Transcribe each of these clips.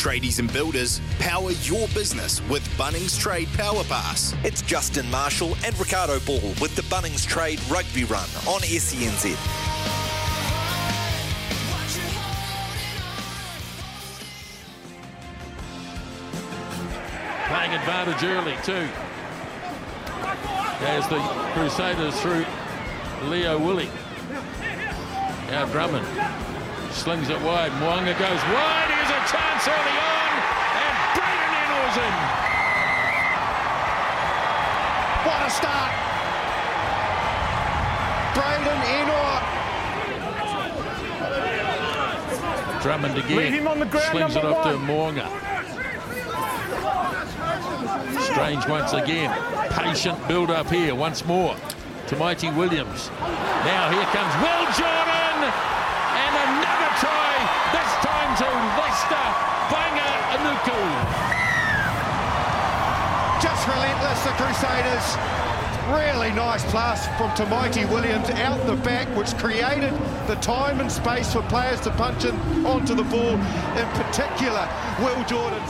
Tradies and builders, power your business with Bunnings Trade Power Pass. It's Justin Marshall and Ricardo Ball with the Bunnings Trade Rugby Run on SENZ. Playing advantage early too. As the Crusaders through Lio-Willie. Now Drummond slings it wide. Mo'unga goes wide. Here's chance early on. And Braydon Ennor's in. What a start. Braydon Ennor. Drummond again. Leave him on the ground, Slings it number off to one. Mo'unga. Strange once again. Patient build up here once more to Mighty Williams. Now here comes Will Jordan. And another try. This time to Leicester. Just relentless, the Crusaders. Really nice pass from Tamaiti Williams out the back, which created the time and space for players to punch in onto the ball. In particular, Will Jordan.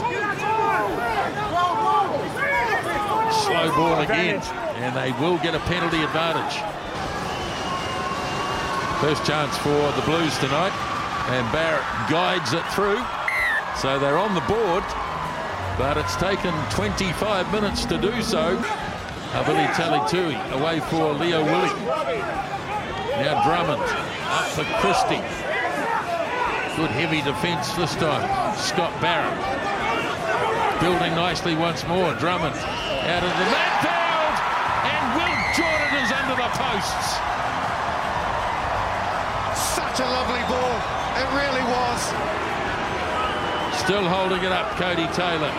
Slow ball again. And they will get a penalty advantage. First chance for the Blues tonight. And Barrett guides it through. So they're on the board. But it's taken 25 minutes to do so. Havili Talitui away for Lio-Willie. Now Drummond up for Christie. Good heavy defence this time. Scott Barrett building nicely once more. Drummond out of the midfield. And Will Jordan is under the posts. Such a lovely ball. It really was. Still holding it up, Codie Taylor.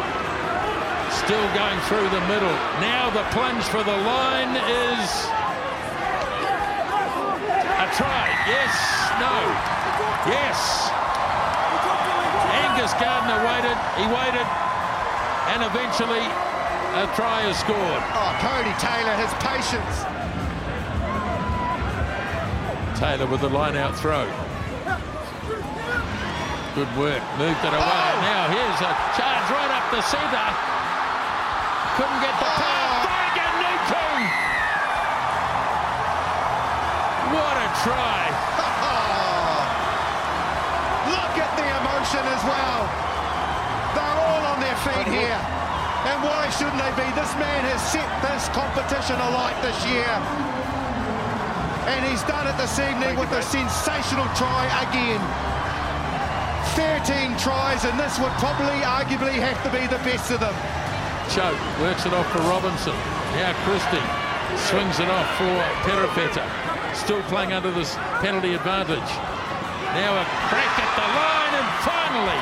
Still going through the middle. Now the plunge for the line is a try. Yes, no, yes. Angus Gardner waited. He waited, and eventually a try is scored. Oh, Codie Taylor, has patience. Taylor with the line out throw. Good work. Moved it away. Oh! Now here's a charge right up the centre. Couldn't get the oh! pass. Nuku. What a try. Look at the emotion as well. They're all on their feet here. And why shouldn't they be? This man has set this competition alight this year. And he's done it this evening with a sensational try again. 13 tries, and this would probably arguably have to be the best of them. Choke works it off for Robinson. Now Christie swings it off for Perifeta. Still playing under this penalty advantage. Now a crack at the line, and finally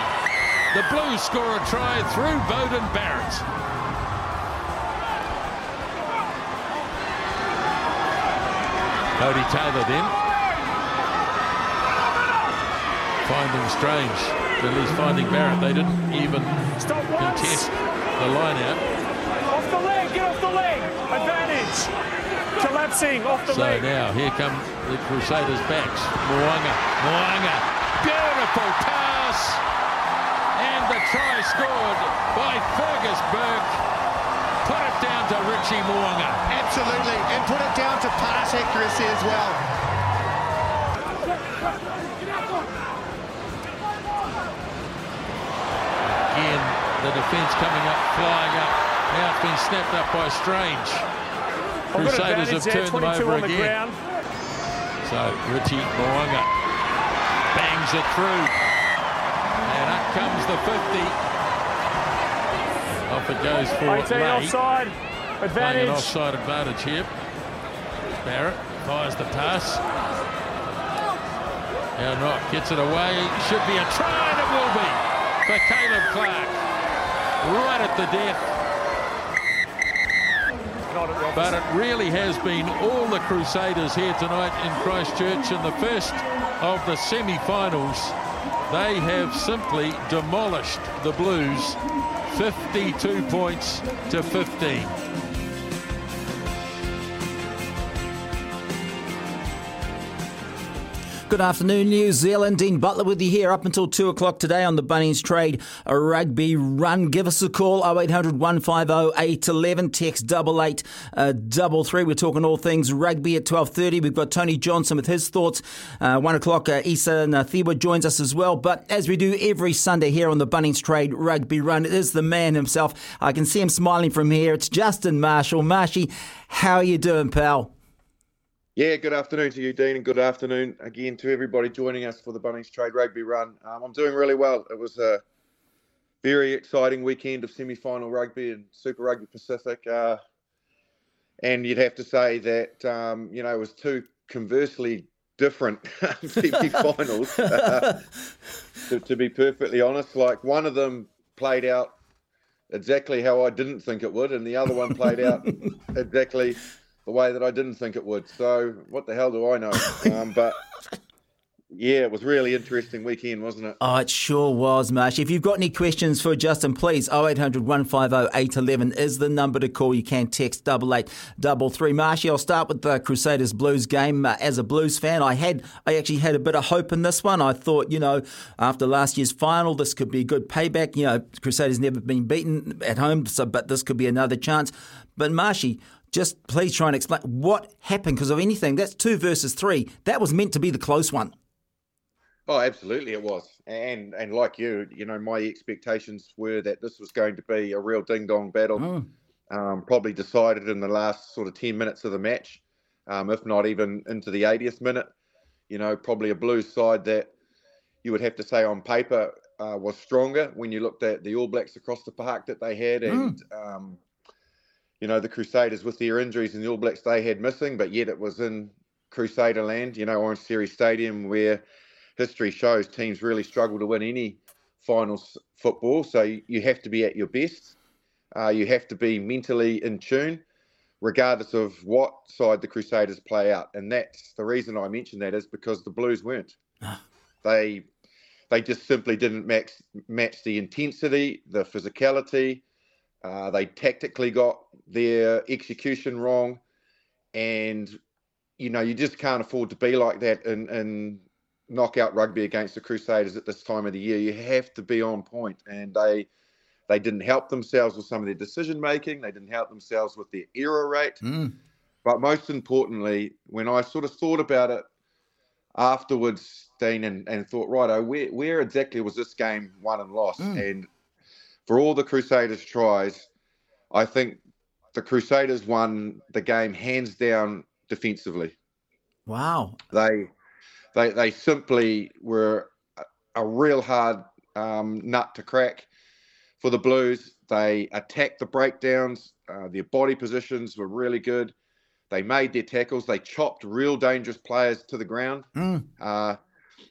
the Blues score a try through Beauden Barrett. Codie Taylor then. Finding strange, at least finding Barrett. They didn't even contest the line out. Off the leg, get off the leg. Advantage. Collapsing off the So leg. now here come the Crusaders' backs. Mo'unga, Mo'unga, beautiful pass, and the try scored by Fergus Burke. Put it down to Richie Mo'unga. Absolutely, and put it down to pass accuracy as well. The defence coming up, flying up. Now it's been snapped up by Strange. Crusaders have advantage there, turned them over the again. ground. So Richie Mo'unga bangs it through. And up comes the 50. Off it goes for 18 Lay. offside. Playing Advantage. an offside advantage here. Barrett fires the pass. Now not gets it away. Should be a try, and it will be for Caleb Clarke. Right at the death. But it really has been all the Crusaders here tonight in Christchurch in the first of the semi-finals. They have simply demolished the Blues 52 points to 15. Good afternoon, New Zealand. Dean Butler with you here up until 2 o'clock today on the Bunnings Trade Rugby Run. Give us a call 0800 150 811. Text 8833. Uh, We're talking all things rugby at 12.30. We've got Tony Johnson with his thoughts. Uh, 1 o'clock, uh, Isa Nacewa joins us as well. But as we do every Sunday here on the Bunnings Trade Rugby Run, it is the man himself. I can see him smiling from here. It's Justin Marshall. Marshy, how are you doing, pal? Yeah, good afternoon to you, Dean, and good afternoon again to everybody joining us for the Bunnings Trade Rugby Run. Um, I'm doing really well. It was a very exciting weekend of semi-final rugby and Super Rugby Pacific, uh, and you'd have to say that um, you know it was two conversely different semi-finals. uh, to, to be perfectly honest, like one of them played out exactly how I didn't think it would, and the other one played out exactly the way that I didn't think it would. So what the hell do I know? Um, but yeah, it was really interesting weekend, wasn't it? Oh, it sure was, Marsh. If you've got any questions for Justin, please 0800 150 811 is the number to call. You can text double eight double three. Marshy, I'll start with the Crusaders Blues game. Uh, as a Blues fan, I had I actually had a bit of hope in this one. I thought, you know, after last year's final, this could be a good payback. You know, Crusaders never been beaten at home, so but this could be another chance. But Marshy, just please try and explain what happened because of anything. That's two versus three. That was meant to be the close one. Oh, absolutely, it was. And and like you, you know, my expectations were that this was going to be a real ding dong battle. Mm. Um, probably decided in the last sort of ten minutes of the match, um, if not even into the 80th minute. You know, probably a blue side that you would have to say on paper uh, was stronger when you looked at the All Blacks across the park that they had, and mm. um, you know, the Crusaders with their injuries and the All Blacks they had missing, but yet it was in Crusader land, you know, Orangetheory Stadium, where history shows teams really struggle to win any finals football. So you have to be at your best. Uh, you have to be mentally in tune, regardless of what side the Crusaders play out. And that's the reason I mention that is because the Blues weren't. They they just simply didn't match match the intensity, the physicality, uh, they tactically got their execution wrong, and you know you just can't afford to be like that in, in knockout rugby against the Crusaders at this time of the year. You have to be on point, and they they didn't help themselves with some of their decision making. They didn't help themselves with their error rate. Mm. But most importantly, when I sort of thought about it afterwards, Dean, and, and thought, right, where, where exactly was this game won and lost? Mm. And for all the Crusaders' tries, I think the Crusaders won the game hands down defensively. Wow. They they they simply were a, a real hard um, nut to crack for the Blues. They attacked the breakdowns. Uh, their body positions were really good. They made their tackles. They chopped real dangerous players to the ground. Mm. Uh,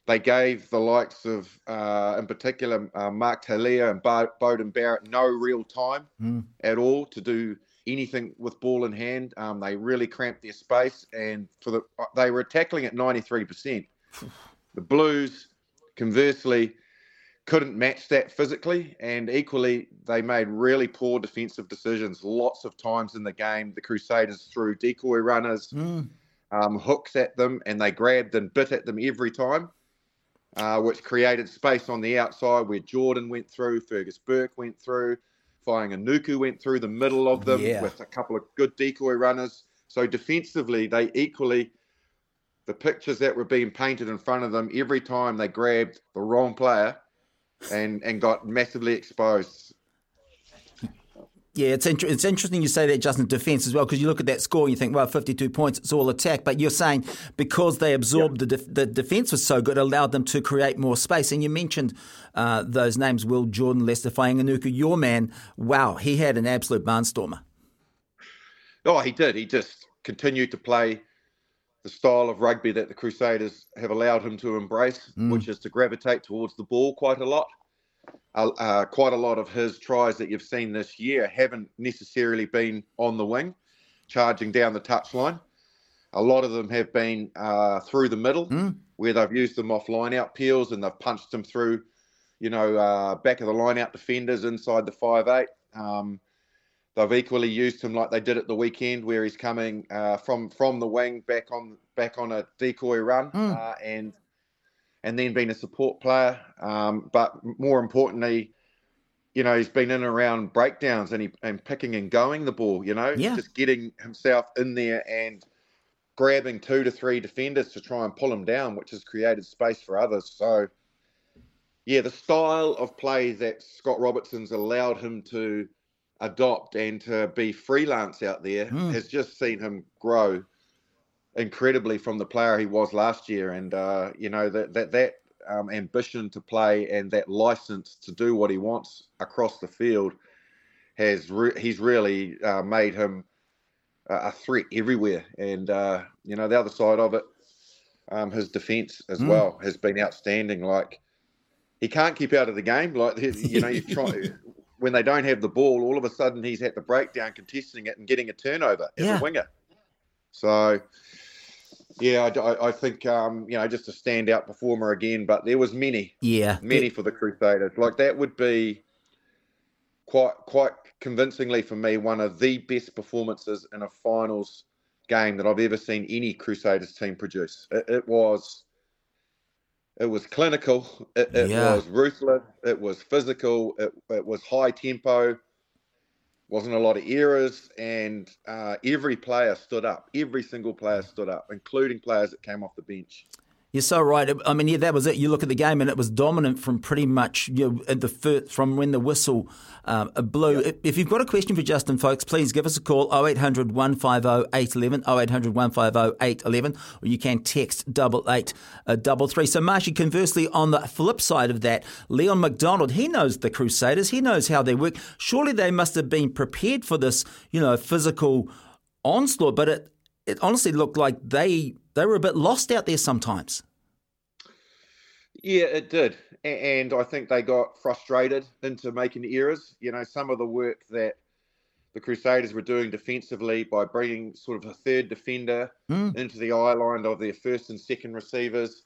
they gave the likes of, uh, in particular, uh, Mark Telea and Bo- Beauden Barrett no real time mm. at all to do anything with ball in hand. Um, they really cramped their space, and for the they were tackling at 93%. the Blues, conversely, couldn't match that physically, and equally, they made really poor defensive decisions lots of times in the game. The Crusaders threw decoy runners, mm. um, hooks at them, and they grabbed and bit at them every time uh, which created space on the outside where Jordan went through, Fergus Burke went through, Fainga'anuku went through the middle of them yeah. with a couple of good decoy runners. So defensively, they equally, the pictures that were being painted in front of them, every time they grabbed the wrong player and, and got massively exposed. Yeah, it's inter- it's interesting you say that, Justin, defence as well, because you look at that score and you think, well, 52 points, it's all attack. But you're saying because they absorbed yep. the, def- the defence was so good, it allowed them to create more space. And you mentioned uh, those names, Will Jordan, Leicester Fainga'anuku, your man. Wow, he had an absolute barnstormer. Oh, he did. He just continued to play the style of rugby that the Crusaders have allowed him to embrace, mm. which is to gravitate towards the ball quite a lot uh, quite a lot of his tries that you've seen this year haven't necessarily been on the wing, charging down the touchline. A lot of them have been uh, through the middle, mm. where they've used them off line out peels and they've punched them through, you know, uh, back of the line out defenders inside the five eight. Um, they've equally used him like they did at the weekend, where he's coming uh, from from the wing back on back on a decoy run, mm. and and then been a support player. Um, but more importantly, you know, he's been in and around breakdowns and he and picking and going the ball. You know, Yeah. just getting himself in there and grabbing two to three defenders to try and pull him down, which has created space for others. So, yeah, the style of play that Scott Robertson's allowed him to adopt and to be freelance out there Mm. has just seen him grow incredibly from the player he was last year. And uh, you know that that that um, ambition to play and that license to do what he wants across the field has re- he's really uh, made him a a threat everywhere. And uh, you know the other side of it, um, his defence as Mm. well has been outstanding. Like he can't keep out of the game. Like you know you try. When they don't have the ball, all of a sudden he's at the breakdown, contesting it and getting a turnover as Yeah. a winger. So, yeah, I, I- I think um, you know just a standout performer again. But there was many, Yeah. many for the Crusaders. Like that would be quite quite convincingly for me one of the best performances in a finals game that I've ever seen any Crusaders team produce. It, it was. It was clinical. It, it Yeah. was ruthless. It was physical. It, it was high tempo. Wasn't a lot of errors, and uh, every player stood up. Every single player stood up, including players that came off the bench. You're so right. I mean, yeah, that was it. You look at the game, and it was dominant from pretty much you know, at the first, from when the whistle um, blew. If- If you've got a question for Justin, folks, please give us a call 0800 150 811, 0800 150 811, or you can text double eight uh. So, Marshy, conversely, on the flip side of that, Leon MacDonald, he knows the Crusaders, he knows how they work. Surely they must have been prepared for this, you know, physical onslaught, but it, it honestly looked like they they were a bit lost out there sometimes. Yeah, it did. And I think they got frustrated into making errors. You know, some of the work that the Crusaders were doing defensively by bringing sort of a third defender Mm. into the eye line of their first and second receivers.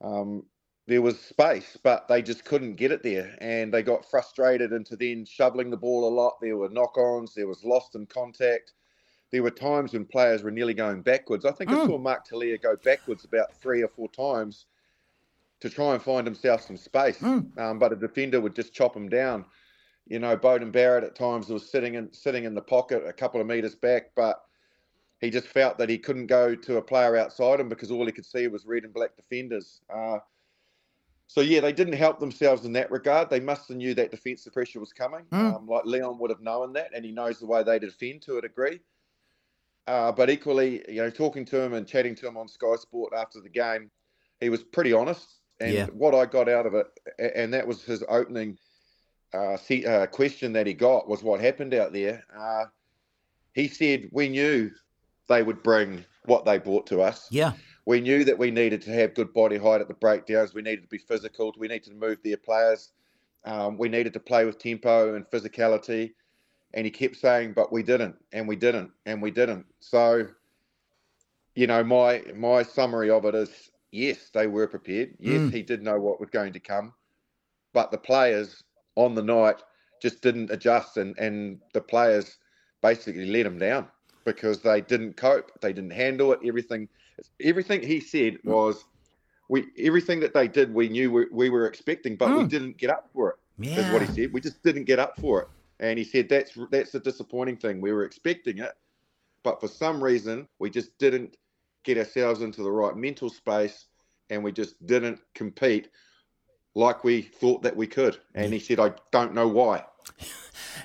Um, there was space, but they just couldn't get it there. And they got frustrated into then shoveling the ball a lot. There were knock ons, there was lost in contact. There were times when players were nearly going backwards. I think I Mm. saw Mark Telea go backwards about three or four times to try and find himself some space. Mm. Um, but a defender would just chop him down. You know, Beauden Barrett at times was sitting in sitting in the pocket a couple of meters back, but he just felt that he couldn't go to a player outside him because all he could see was red and black defenders. Uh, so yeah, they didn't help themselves in that regard. They must have knew that defensive pressure was coming. Mm. Um, like Leon would have known that, and he knows the way they defend to a degree. Uh, but equally, you know, talking to him and chatting to him on Sky Sport after the game, he was pretty honest. And Yeah. what I got out of it, and that was his opening uh, see, uh, question that he got, was what happened out there. Uh, he said, We knew they would bring what they brought to us. Yeah. We knew that we needed to have good body height at the breakdowns. We needed to be physical. We needed to move their players. Um, we needed to play with tempo and physicality. And he kept saying, but we didn't, and we didn't, and we didn't. So, you know, my my summary of it is yes, they were prepared. Yes, Mm. he did know what was going to come, but the players on the night just didn't adjust, and and the players basically let him down because they didn't cope. They didn't handle it. Everything, everything he said was, we everything that they did, we knew we, we were expecting, but we Mm. didn't get up for it. Is Yeah. what he said. We just didn't get up for it, and he said that's that's the disappointing thing. We were expecting it, but for some reason we just didn't get ourselves into the right mental space, and we just didn't compete like we thought that we could. And he said, I don't know why.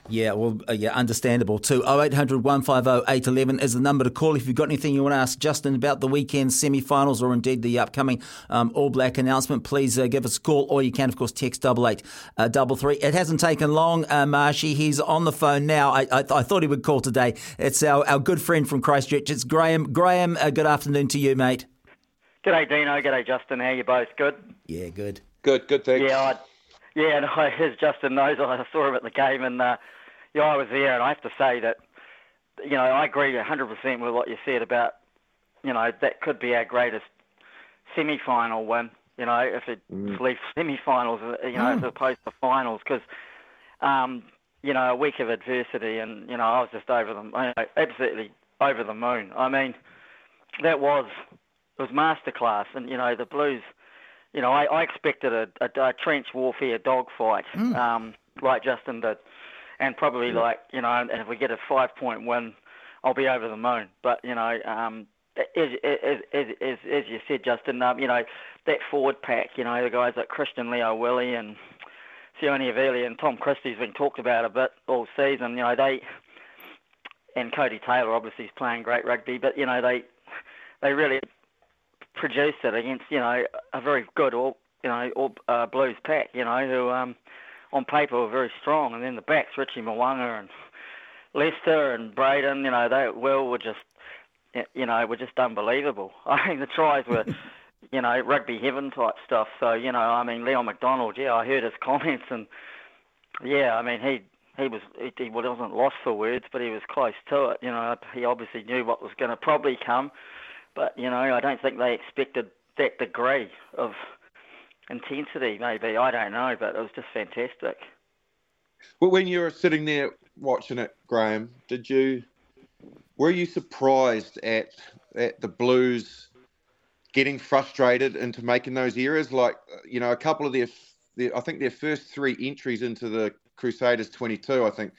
Yeah, well, uh, yeah, understandable too. 0800 150 811 is the number to call if you've got anything you want to ask Justin about the weekend semi finals or indeed the upcoming um, All Black announcement. Please uh, give us a call or you can, of course, text double eight uh, double three. It hasn't taken long, uh, Marshy. He's on the phone now. I, I, I thought he would call today. It's our, our good friend from Christchurch. It's Graham. Graham, uh, good afternoon to you, mate. G'day Dino, g'day Justin. How you both? Good. Yeah, good. Good, good, thanks. Yeah, I, yeah. No, as Justin knows, I saw him at the game, and uh, yeah, I was there, and I have to say that, you know, I agree 100% with what you said about, you know, that could be our greatest semi-final win. You know, if it leaves semi-finals, uh, you know, as opposed to finals, because, um, you know, a week of adversity, and you know, I was just over the, you know, absolutely over the moon. I mean, that was it was masterclass, and you know, the Blues you know, I, I expected a, a, a trench warfare dogfight, mm. um, like Justin did, and probably yeah. like you know, and if we get a five point win, I'll be over the moon. But you know, um, as, as, as, as, as you said, Justin, um, you know, that forward pack, you know, the guys like Christian Lio-Willie and Sione Havili and Tom Christie's been talked about a bit all season. You know, they and Codie Taylor obviously is playing great rugby, but you know they they really produced it against you know a very good all you know all, uh, Blues pack. You know who um, on paper were very strong, and then the backs Richie Mo'unga and Leicester and Braydon. You know they Will were just you know were just unbelievable. I mean the tries were. you know, rugby heaven type stuff. So, you know, I mean, Leon MacDonald, yeah, I heard his comments and, yeah, I mean, he he was he wasn't lost for words, but he was close to it. You know, he obviously knew what was going to probably come, but you know, I don't think they expected that degree of intensity. Maybe I don't know, but it was just fantastic. Well, when you were sitting there watching it, Graham, did you were you surprised at at the Blues getting frustrated into making those errors? Like you know, a couple of their, their I think their first three entries into the Crusaders 22. I think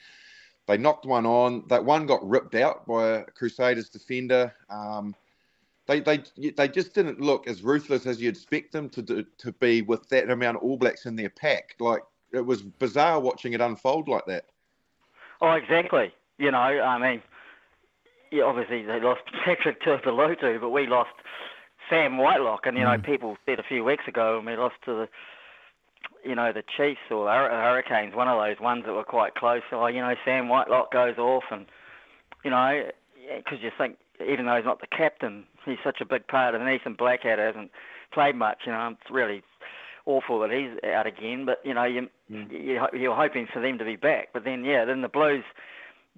they knocked one on. That one got ripped out by a Crusaders defender. Um, they they they just didn't look as ruthless as you'd expect them to do, to be with that amount of All Blacks in their pack. Like it was bizarre watching it unfold like that. Oh, exactly. You know, I mean, yeah, obviously they lost Patrick Tuipulotu, but we lost Sam Whitelock, and you know, mm. people said a few weeks ago when we lost to the you know, the Chiefs or Hurricanes, one of those ones that were quite close. Oh, you know, Sam Whitelock goes off, and you know, because you think even though he's not the captain, he's such a big part of it. And Ethan Blackadder hasn't played much. You know, it's really awful that he's out again. But you know, you, mm. you you're hoping for them to be back. But then, yeah, then the Blues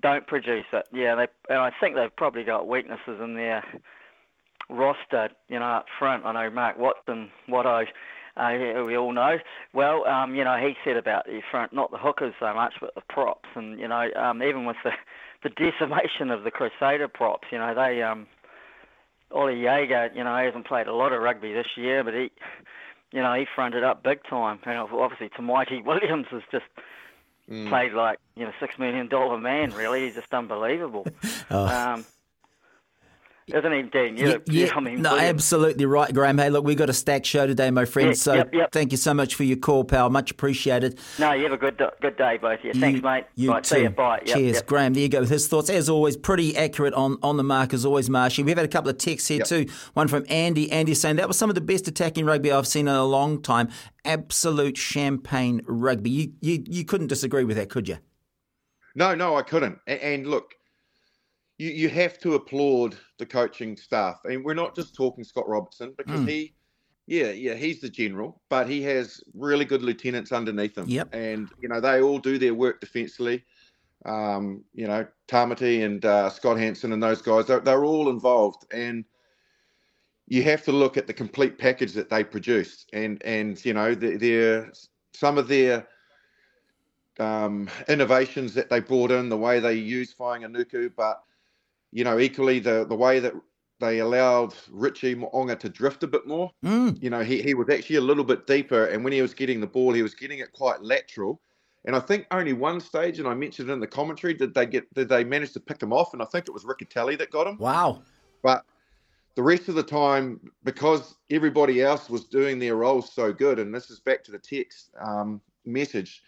don't produce it. Yeah, they and I think they've probably got weaknesses in their roster. You know, up front. I know Mark Watson, Watto uh, we all know. Well, um, you know, he said about the front, not the hookers so much, but the props, and you know, um, even with the the decimation of the Crusader props, you know, they um, Oli Jager, you know, hasn't played a lot of rugby this year, but he, you know, he fronted up big time. And obviously, Tamaiti Williams has just mm. played like you know six million dollar man. Really, he's just unbelievable. oh. um, isn't he, Dean? You, yeah, yeah. no, absolutely right, Graham. Hey, look, we've got a stacked show today, my friend. Yeah, so yep, yep. thank you so much for your call, pal. Much appreciated. No, you have a good uh, good day, both of you. Thanks, mate. You right, too. See you. Bye. Yep, Cheers, Graham. There you go with his thoughts. As always, pretty accurate on, on the mark as always, Marshy. We've had a couple of texts here too. One from Andy. Andy saying that was some of the best attacking rugby I've seen in a long time. Absolute champagne rugby. You you, you couldn't disagree with that, could you? No, no, I couldn't. And, and look, you, you have to applaud the coaching staff. And we're not just talking Scott Robertson because mm. he, yeah, yeah, he's the general, but he has really good lieutenants underneath him. Yep. And, you know, they all do their work defensively. Um, you know, Tamati and uh, Scott Hansen and those guys, they're, they're all involved. And you have to look at the complete package that they produce. And, and you know, they're, some of their um, innovations that they brought in, the way they use Fainga'anuku, but you know, equally the the way that they allowed Richie Mo'unga to drift a bit more. Mm. You know, he, he was actually a little bit deeper, and when he was getting the ball, he was getting it quite lateral. And I think only one stage, and I mentioned in the commentary, did they get did they manage to pick him off? And I think it was Riccitelli that got him. Wow! But the rest of the time, because everybody else was doing their roles so good, and this is back to the text um, message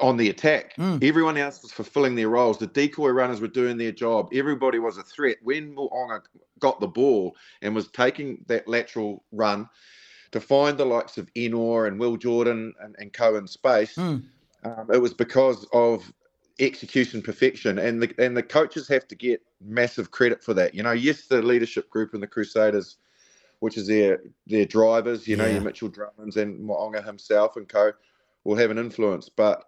on the attack. Mm. Everyone else was fulfilling their roles. The decoy runners were doing their job. Everybody was a threat. When Mo'unga got the ball and was taking that lateral run to find the likes of Ennor and Will Jordan and, and co in space, mm. um, it was because of execution perfection. And the and the coaches have to get massive credit for that. You know, yes, the leadership group and the Crusaders, which is their their drivers, you know, your Mitchell Drummonds and Mo'unga himself and co will have an influence. But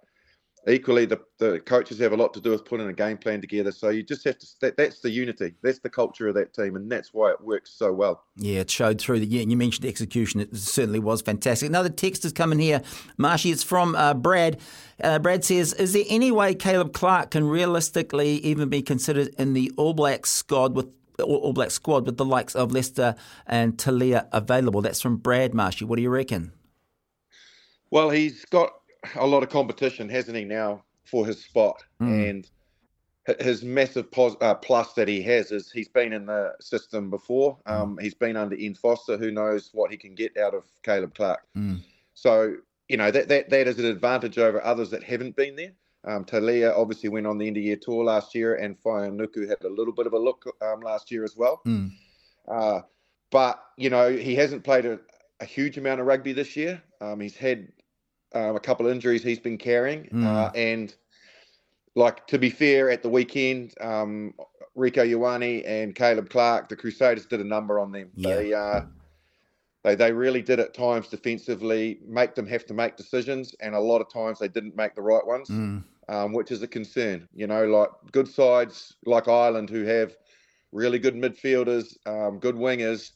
equally, the, the coaches have a lot to do with putting a game plan together. So you just have to, that, that's the unity. That's the culture of that team. And that's why it works so well. Yeah, it showed through the year. And you mentioned execution. It certainly was fantastic. Another text is coming here. Marshy, it's from uh, Brad. Uh, Brad says, Is there any way Caleb Clarke can realistically even be considered in the All Blacks squad with All Black squad with the likes of Leicester and Telea available. That's from Brad Marshy. What do you reckon? Well, he's got a lot of competition, hasn't he, now for his spot? Mm. And his massive pos, uh, plus that he has is he's been in the system before. Hmm. Um, he's been under Ian Foster, who knows what he can get out of Caleb Clarke. Mm. So you know that, that that is an advantage over others that haven't been there. Um, Telea obviously went on the end of year tour last year, and Nuku had a little bit of a look um, last year as well. Mm. Uh, but you know he hasn't played a, a, huge amount of rugby this year. Um, he's had um, a couple of injuries he's been carrying, mm. uh, and like to be fair, at the weekend, um, Rieko Ioane and Caleb Clarke, the Crusaders did a number on them. Yeah. They uh, they they really did at times defensively make them have to make decisions, and a lot of times they didn't make the right ones, mm. um, which is a concern. You know, like good sides like Ireland who have really good midfielders, um, good wingers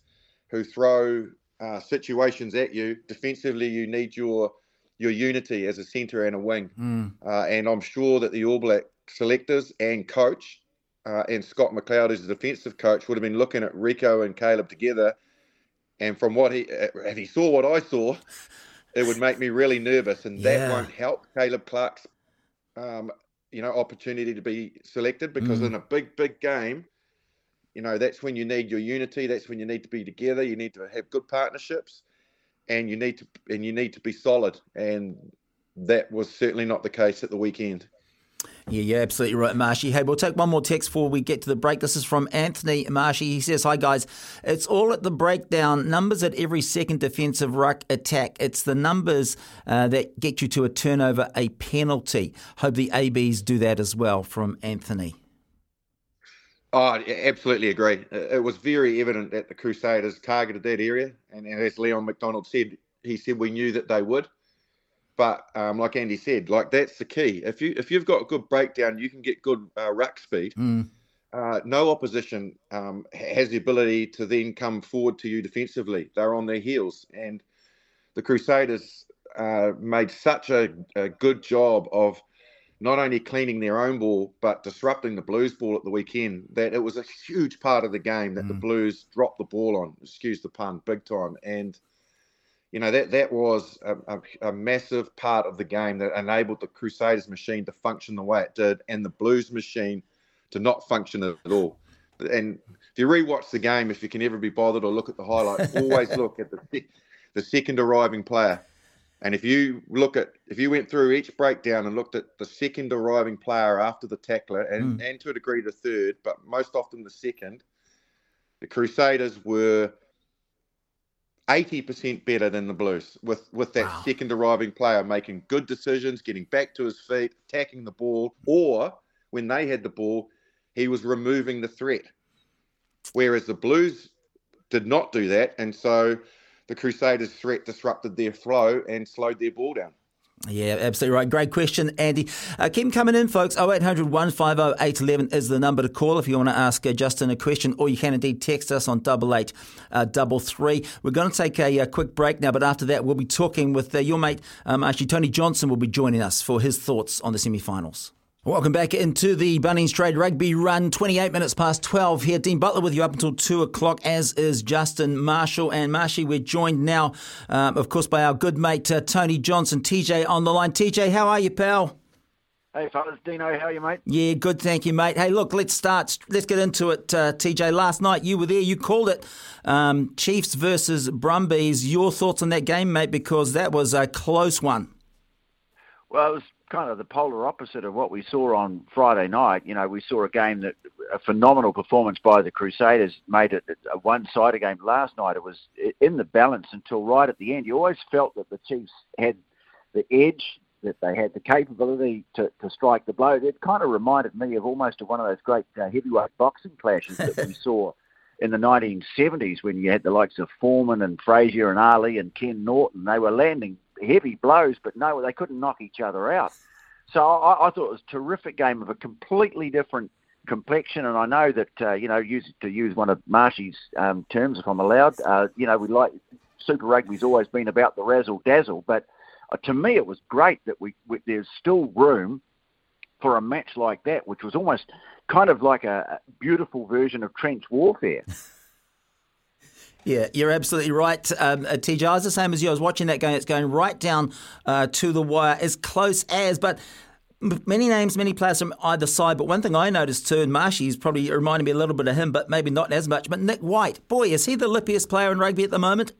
who throw uh, situations at you. Defensively, you need your your unity as a centre and a wing. Mm. Uh, and I'm sure that the All Black selectors and coach uh, and Scott McLeod, as a defensive coach, would have been looking at Rieko and Caleb together. And from what he, uh, if he saw what I saw, it would make me really nervous, and yeah. that won't help Caleb Clarke's, um, you know, opportunity to be selected because mm. in a big, big game, you know, that's when you need your unity. That's when you need to be together. You need to have good partnerships and you need to and you need to be solid. And that was certainly not the case at the weekend. Yeah, you're absolutely right, Marshy. Hey, we'll take one more text before we get to the break. This is from Anthony Marshy. He says, Hi, guys. It's all at the breakdown. Numbers at every second defensive ruck attack. It's the numbers uh, that get you to a turnover, a penalty. Hope the ABs do that as well, from Anthony. Oh, absolutely agree. It was very evident that the Crusaders targeted that area, and as Leon MacDonald said, he said we knew that they would. But um, like Andy said, like that's the key. If you if you've got a good breakdown, you can get good uh, ruck speed. Mm. Uh, no opposition um, has the ability to then come forward to you defensively. They're on their heels, and the Crusaders uh, made such a, a good job of not only cleaning their own ball but disrupting the Blues ball at the weekend. That it was a huge part of the game that mm. the Blues dropped the ball on. Excuse the pun, big time. And you know that that was a, a, a, massive part of the game that enabled the Crusaders machine to function the way it did, and the Blues machine to not function at all. And if you rewatch the game, if you can ever be bothered or look at the highlights, always look at the the second arriving player and if you look at, if you went through each breakdown and looked at the second arriving player after the tackler, and, mm. and to a degree the third, but most often the second, the Crusaders were 80% better than the Blues with, with that wow. second arriving player making good decisions, getting back to his feet, attacking the ball, or when they had the ball, he was removing the threat. Whereas the Blues did not do that. And so the Crusaders' threat disrupted their flow and slowed their ball down. Yeah, absolutely right. Great question, Andy. Uh, keep coming in, folks. 0800 150 811 is the number to call if you want to ask uh, Justin a question, or you can indeed text us on 8833. uh. We're going to take a, a, quick break now, but after that, we'll be talking with uh, your mate, um, actually, Tony Johnson will be joining us for his thoughts on the semi finals. Welcome back into the Bunnings Trade Rugby Run. 28 minutes past 12 here. Dean Butler with you up until 2 o'clock, as is Justin Marshall. And Marshy, we're joined now, um, of course, by our good mate uh, Tony Johnson. TJ on the line. TJ, how are you, pal? Hey, fellas. Dino, how are you, mate? Yeah, good, thank you, mate. Hey, look, let's start. Let's get into it, uh, TJ. Last night, you were there. You called it um, Chiefs versus Brumbies. Your thoughts on that game, mate, because that was a close one. Well, it was kind of the polar opposite of what we saw on Friday night. You know, we saw a game that a phenomenal performance by the Crusaders made it a one-sided game. Last night it was in the balance until right at the end. You always felt that the Chiefs had the edge, that they had the capability to, to strike the blow. It kind of reminded me of almost one of those great uh, heavyweight boxing clashes that we saw in the 1970s when you had the likes of Foreman and Frazier and Ali and Ken Norton. They were landing heavy blows, but no, they couldn't knock each other out. So I, I thought it was a terrific game of a completely different complexion. And I know that uh, you know, use, to use one of Marshy's um, terms, if I'm allowed, uh, you know, we like Super Rugby's always been about the razzle dazzle, but uh, to me it was great that we, we there's still room for a match like that, which was almost kind of like a beautiful version of trench warfare. Yeah, you're absolutely right, um, uh, TJ. I was the same as you. I was watching that game. It's going right down uh, to the wire, as close as, but many names, many players from either side. But one thing I noticed too, and Marshy's probably reminding me a little bit of him, but maybe not as much. But Nic White, boy, is he the lippiest player in rugby at the moment?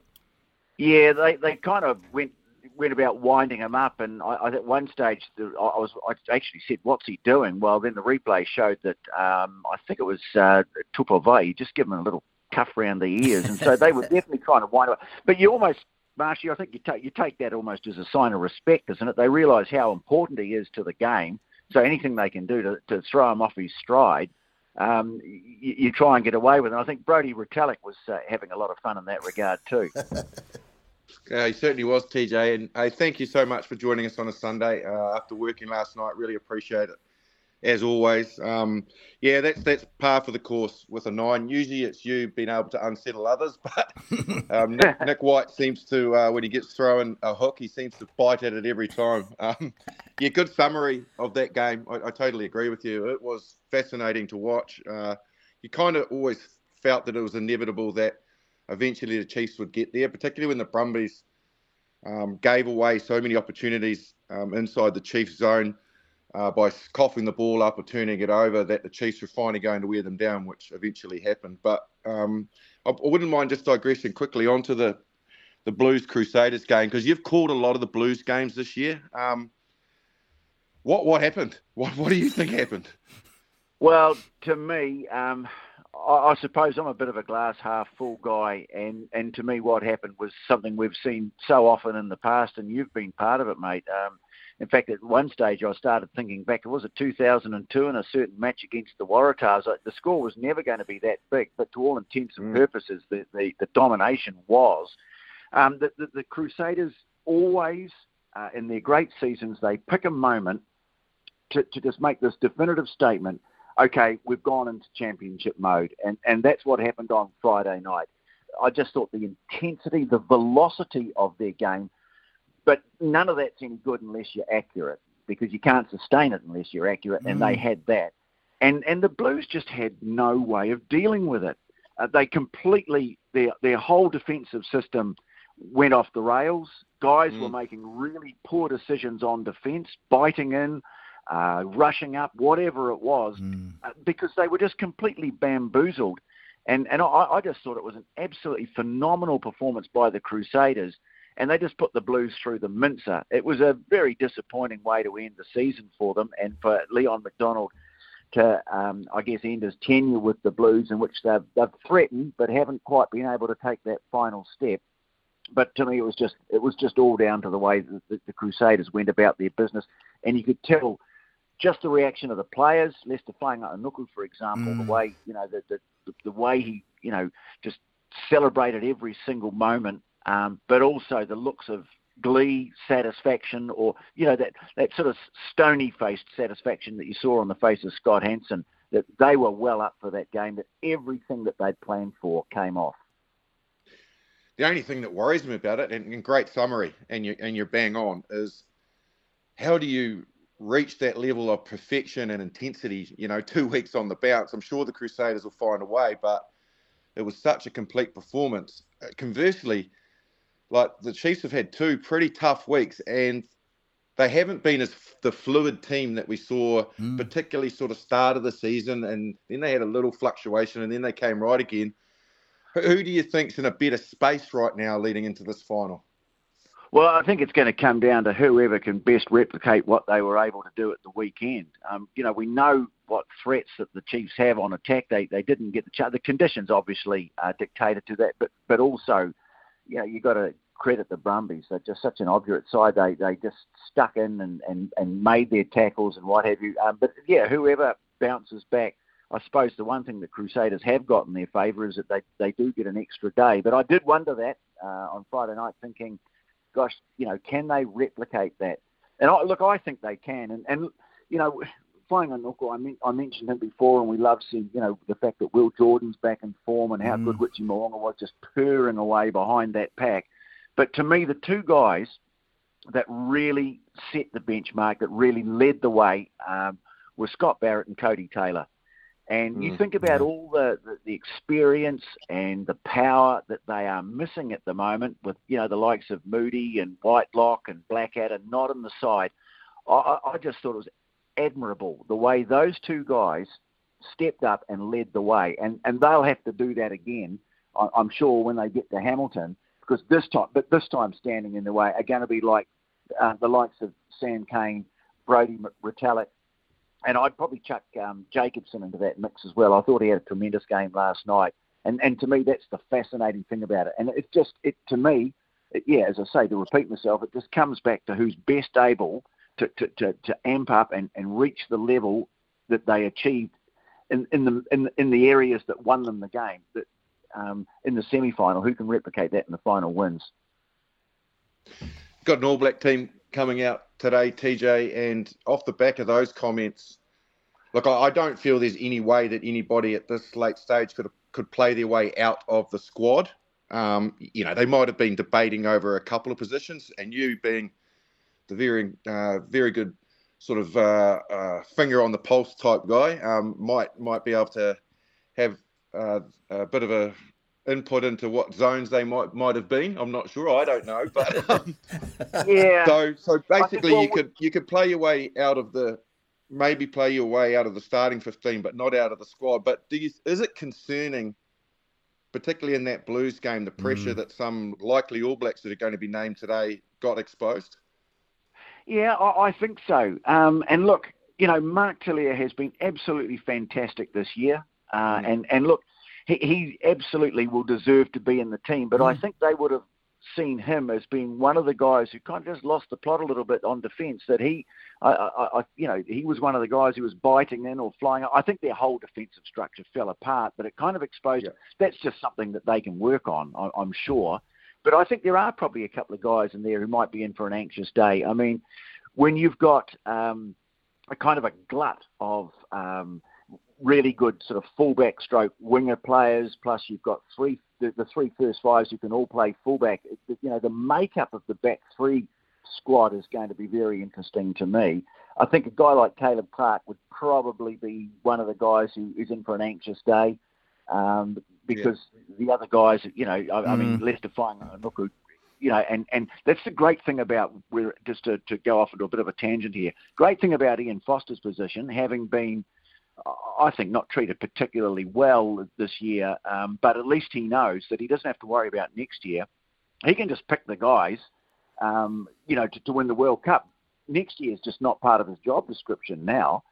Yeah, they, they kind of went went about winding him up, and I, I, at one stage I was I actually said, "What's he doing?" Well, then the replay showed that um, I think it was uh, Tupou Vaa'i just give him a little cuff around the ears, and so they were definitely trying to wind up. But you almost Marshy, I think you take you take that almost as a sign of respect, isn't it? They realise how important he is to the game, so anything they can do to, to throw him off his stride, um, you, you, try and get away with it. And I think Brodie Retallick was uh, having a lot of fun in that regard too. Yeah, he certainly was, TJ. And hey, thank you so much for joining us on a Sunday uh, after working last night. Really appreciate it, as always. Um, yeah, that's that's par for the course with a nine. Usually, it's you being able to unsettle others, but um, Nic, Nic, White seems to, uh, when he gets thrown a hook, he seems to bite at it every time. Um, yeah, good summary of that game. I, I, totally agree with you. It was fascinating to watch. Uh, you kind of always felt that it was inevitable that eventually the Chiefs would get there, particularly when the Brumbies um, gave away so many opportunities um, inside the Chiefs zone uh, by coughing the ball up or turning it over that the Chiefs were finally going to wear them down, which eventually happened. But um, I, I, wouldn't mind just digressing quickly onto the the Blues Crusaders game because you've called a lot of the Blues games this year. Um, what what happened? What what do you think happened? Well, to me, um, I, I suppose I'm a bit of a glass half full guy, and, and to me, what happened was something we've seen so often in the past, and you've been part of it, mate. Um, in fact, at one stage, I started thinking back. It was a 2002 in a certain match against the Waratahs. The score was never going to be that big, but to all intents and mm. purposes, the, the, the domination was. Um, the, the, the Crusaders always, uh, in their great seasons, they pick a moment to, to just make this definitive statement – okay, we've gone into championship mode. And, and that's what happened on Friday night. I just thought the intensity, the velocity of their game, but none of that's any good unless you're accurate because you can't sustain it unless you're accurate, and they mm. had that. And, and the Blues just had no way of dealing with it. Uh, they completely, their, their whole defensive system went off the rails. Guys mm. were making really poor decisions on defence, biting in, uh, rushing up, whatever it was, mm. uh, because they were just completely bamboozled. And and I, I just thought it was an absolutely phenomenal performance by the Crusaders, and they just put the Blues through the mincer. It was a very disappointing way to end the season for them, and for Leon MacDonald to, um, I guess, end his tenure with the Blues, in which they've, they've threatened but haven't quite been able to take that final step. But to me, it was just it was just all down to the way that the, Crusaders went about their business, and you could tell just the reaction of the players, Lester Leicester Fainga'anuku, for example, mm. the way you know the, the the way he you know just celebrated every single moment, um, but also the looks of glee, satisfaction, or you know that that sort of stony faced satisfaction that you saw on the face of Scott Hansen. That they were well up for that game. That everything that they'd planned for came off. The only thing that worries me about it, and, and great summary, and you and you're bang on, is how do you reach that level of perfection and intensity, you know, two weeks on the bounce. I'm sure the Crusaders will find a way, but it was such a complete performance. Uh, conversely, like the Chiefs have had two pretty tough weeks and they haven't been as the fluid team that we saw, mm. particularly sort of start of the season. And then they had a little fluctuation and then they came right again. Who do you think's in a better space right now leading into this final? Well, I think it's going to come down to whoever can best replicate what they were able to do at the weekend. Um, you know, we know what threats that the Chiefs have on attack. They they didn't get the chance. The conditions obviously uh, dictated to that, but but also, you know, you got to credit the Brumbies. They're just such an obdurate side. They they just stuck in and and, and made their tackles and what have you. Um, but yeah, whoever bounces back. I suppose the one thing the Crusaders have got in their favour is that they, they do get an extra day. But I did wonder that uh, on Friday night, thinking, gosh, you know, can they replicate that? And I, look, I think they can. And, and you know, Fainga'anuku, I, mean, I mentioned him before, and we love seeing, you know, the fact that Will Jordan's back in form and how mm. good Richie Mo'unga was just purring away behind that pack. But to me, the two guys that really set the benchmark, that really led the way, um, were Scott Barrett and Codie Taylor. And you Mm, think about all the, the, the experience and the power that they are missing at the moment with, you know, the likes of Moody and Whitelock and Blackadder not on the side. I I just thought it was admirable the way those two guys stepped up and led the way. And, and they'll have to do that again, I'm sure, when they get to Hamilton, because this time, but this time standing in the way are going to be like uh, the likes of Sam Cane, Brodie Retallick, and I'd probably chuck um, Jacobson into that mix as well. I thought he had a tremendous game last night, and and to me that's the fascinating thing about it. And it just it to me, yeah, as I say, to repeat myself, it just comes back to who's best able to to, to, to amp up and, and reach the level that they achieved in in the in, in the areas that won them the game. That um, in the semi final, who can replicate that in the final wins? got an All Black team coming out today, TJ, and off the back of those comments, look, I, don't feel there's any way that anybody at this late stage could could play their way out of the squad. Um, you know, they might have been debating over a couple of positions, and you being the very uh, very good sort of uh, uh, finger on the pulse type guy, um, might might be able to have uh, a bit of a input into what zones they might might have been. I'm not sure. I don't know, but um, Yeah. so so basically well, you could you could play your way out of the maybe play your way out of the starting 15, but not out of the squad. But do you, is it concerning, particularly in that Blues game, the pressure that some likely All Blacks that are going to be named today got exposed? Yeah, I, I think so. Um, and look, you know, Mark Telea has been absolutely fantastic this year. Uh, and, and look, he, he absolutely will deserve to be in the team, but I think they would have seen him as being one of the guys who kind of just lost the plot a little bit on defence. That he, I, I, I, you know, he was one of the guys who was biting in or flying. I think their whole defensive structure fell apart, but it kind of exposed. That's just something that they can work on, I, I'm sure. But I think there are probably a couple of guys in there who might be in for an anxious day. I mean, when you've got um, a kind of a glut of um, really good sort of fullback stroke winger players, plus you've got three the, the three first fives who can all play fullback. You know, the makeup of the back three squad is going to be very interesting to me. I think a guy like Caleb Clarke would probably be one of the guys who is in for an anxious day um, because the other guys, you know, I, I mean, Leicester Fainga'anuku, you know, and, and that's the great thing about, we're, just to, to go off into a bit of a tangent here, great thing about Ian Foster's position, having been I think not treated particularly well this year, um, but at least he knows that he doesn't have to worry about next year. He can just pick the guys, um, you know, to, to win the World Cup. Next year is just not part of his job description now.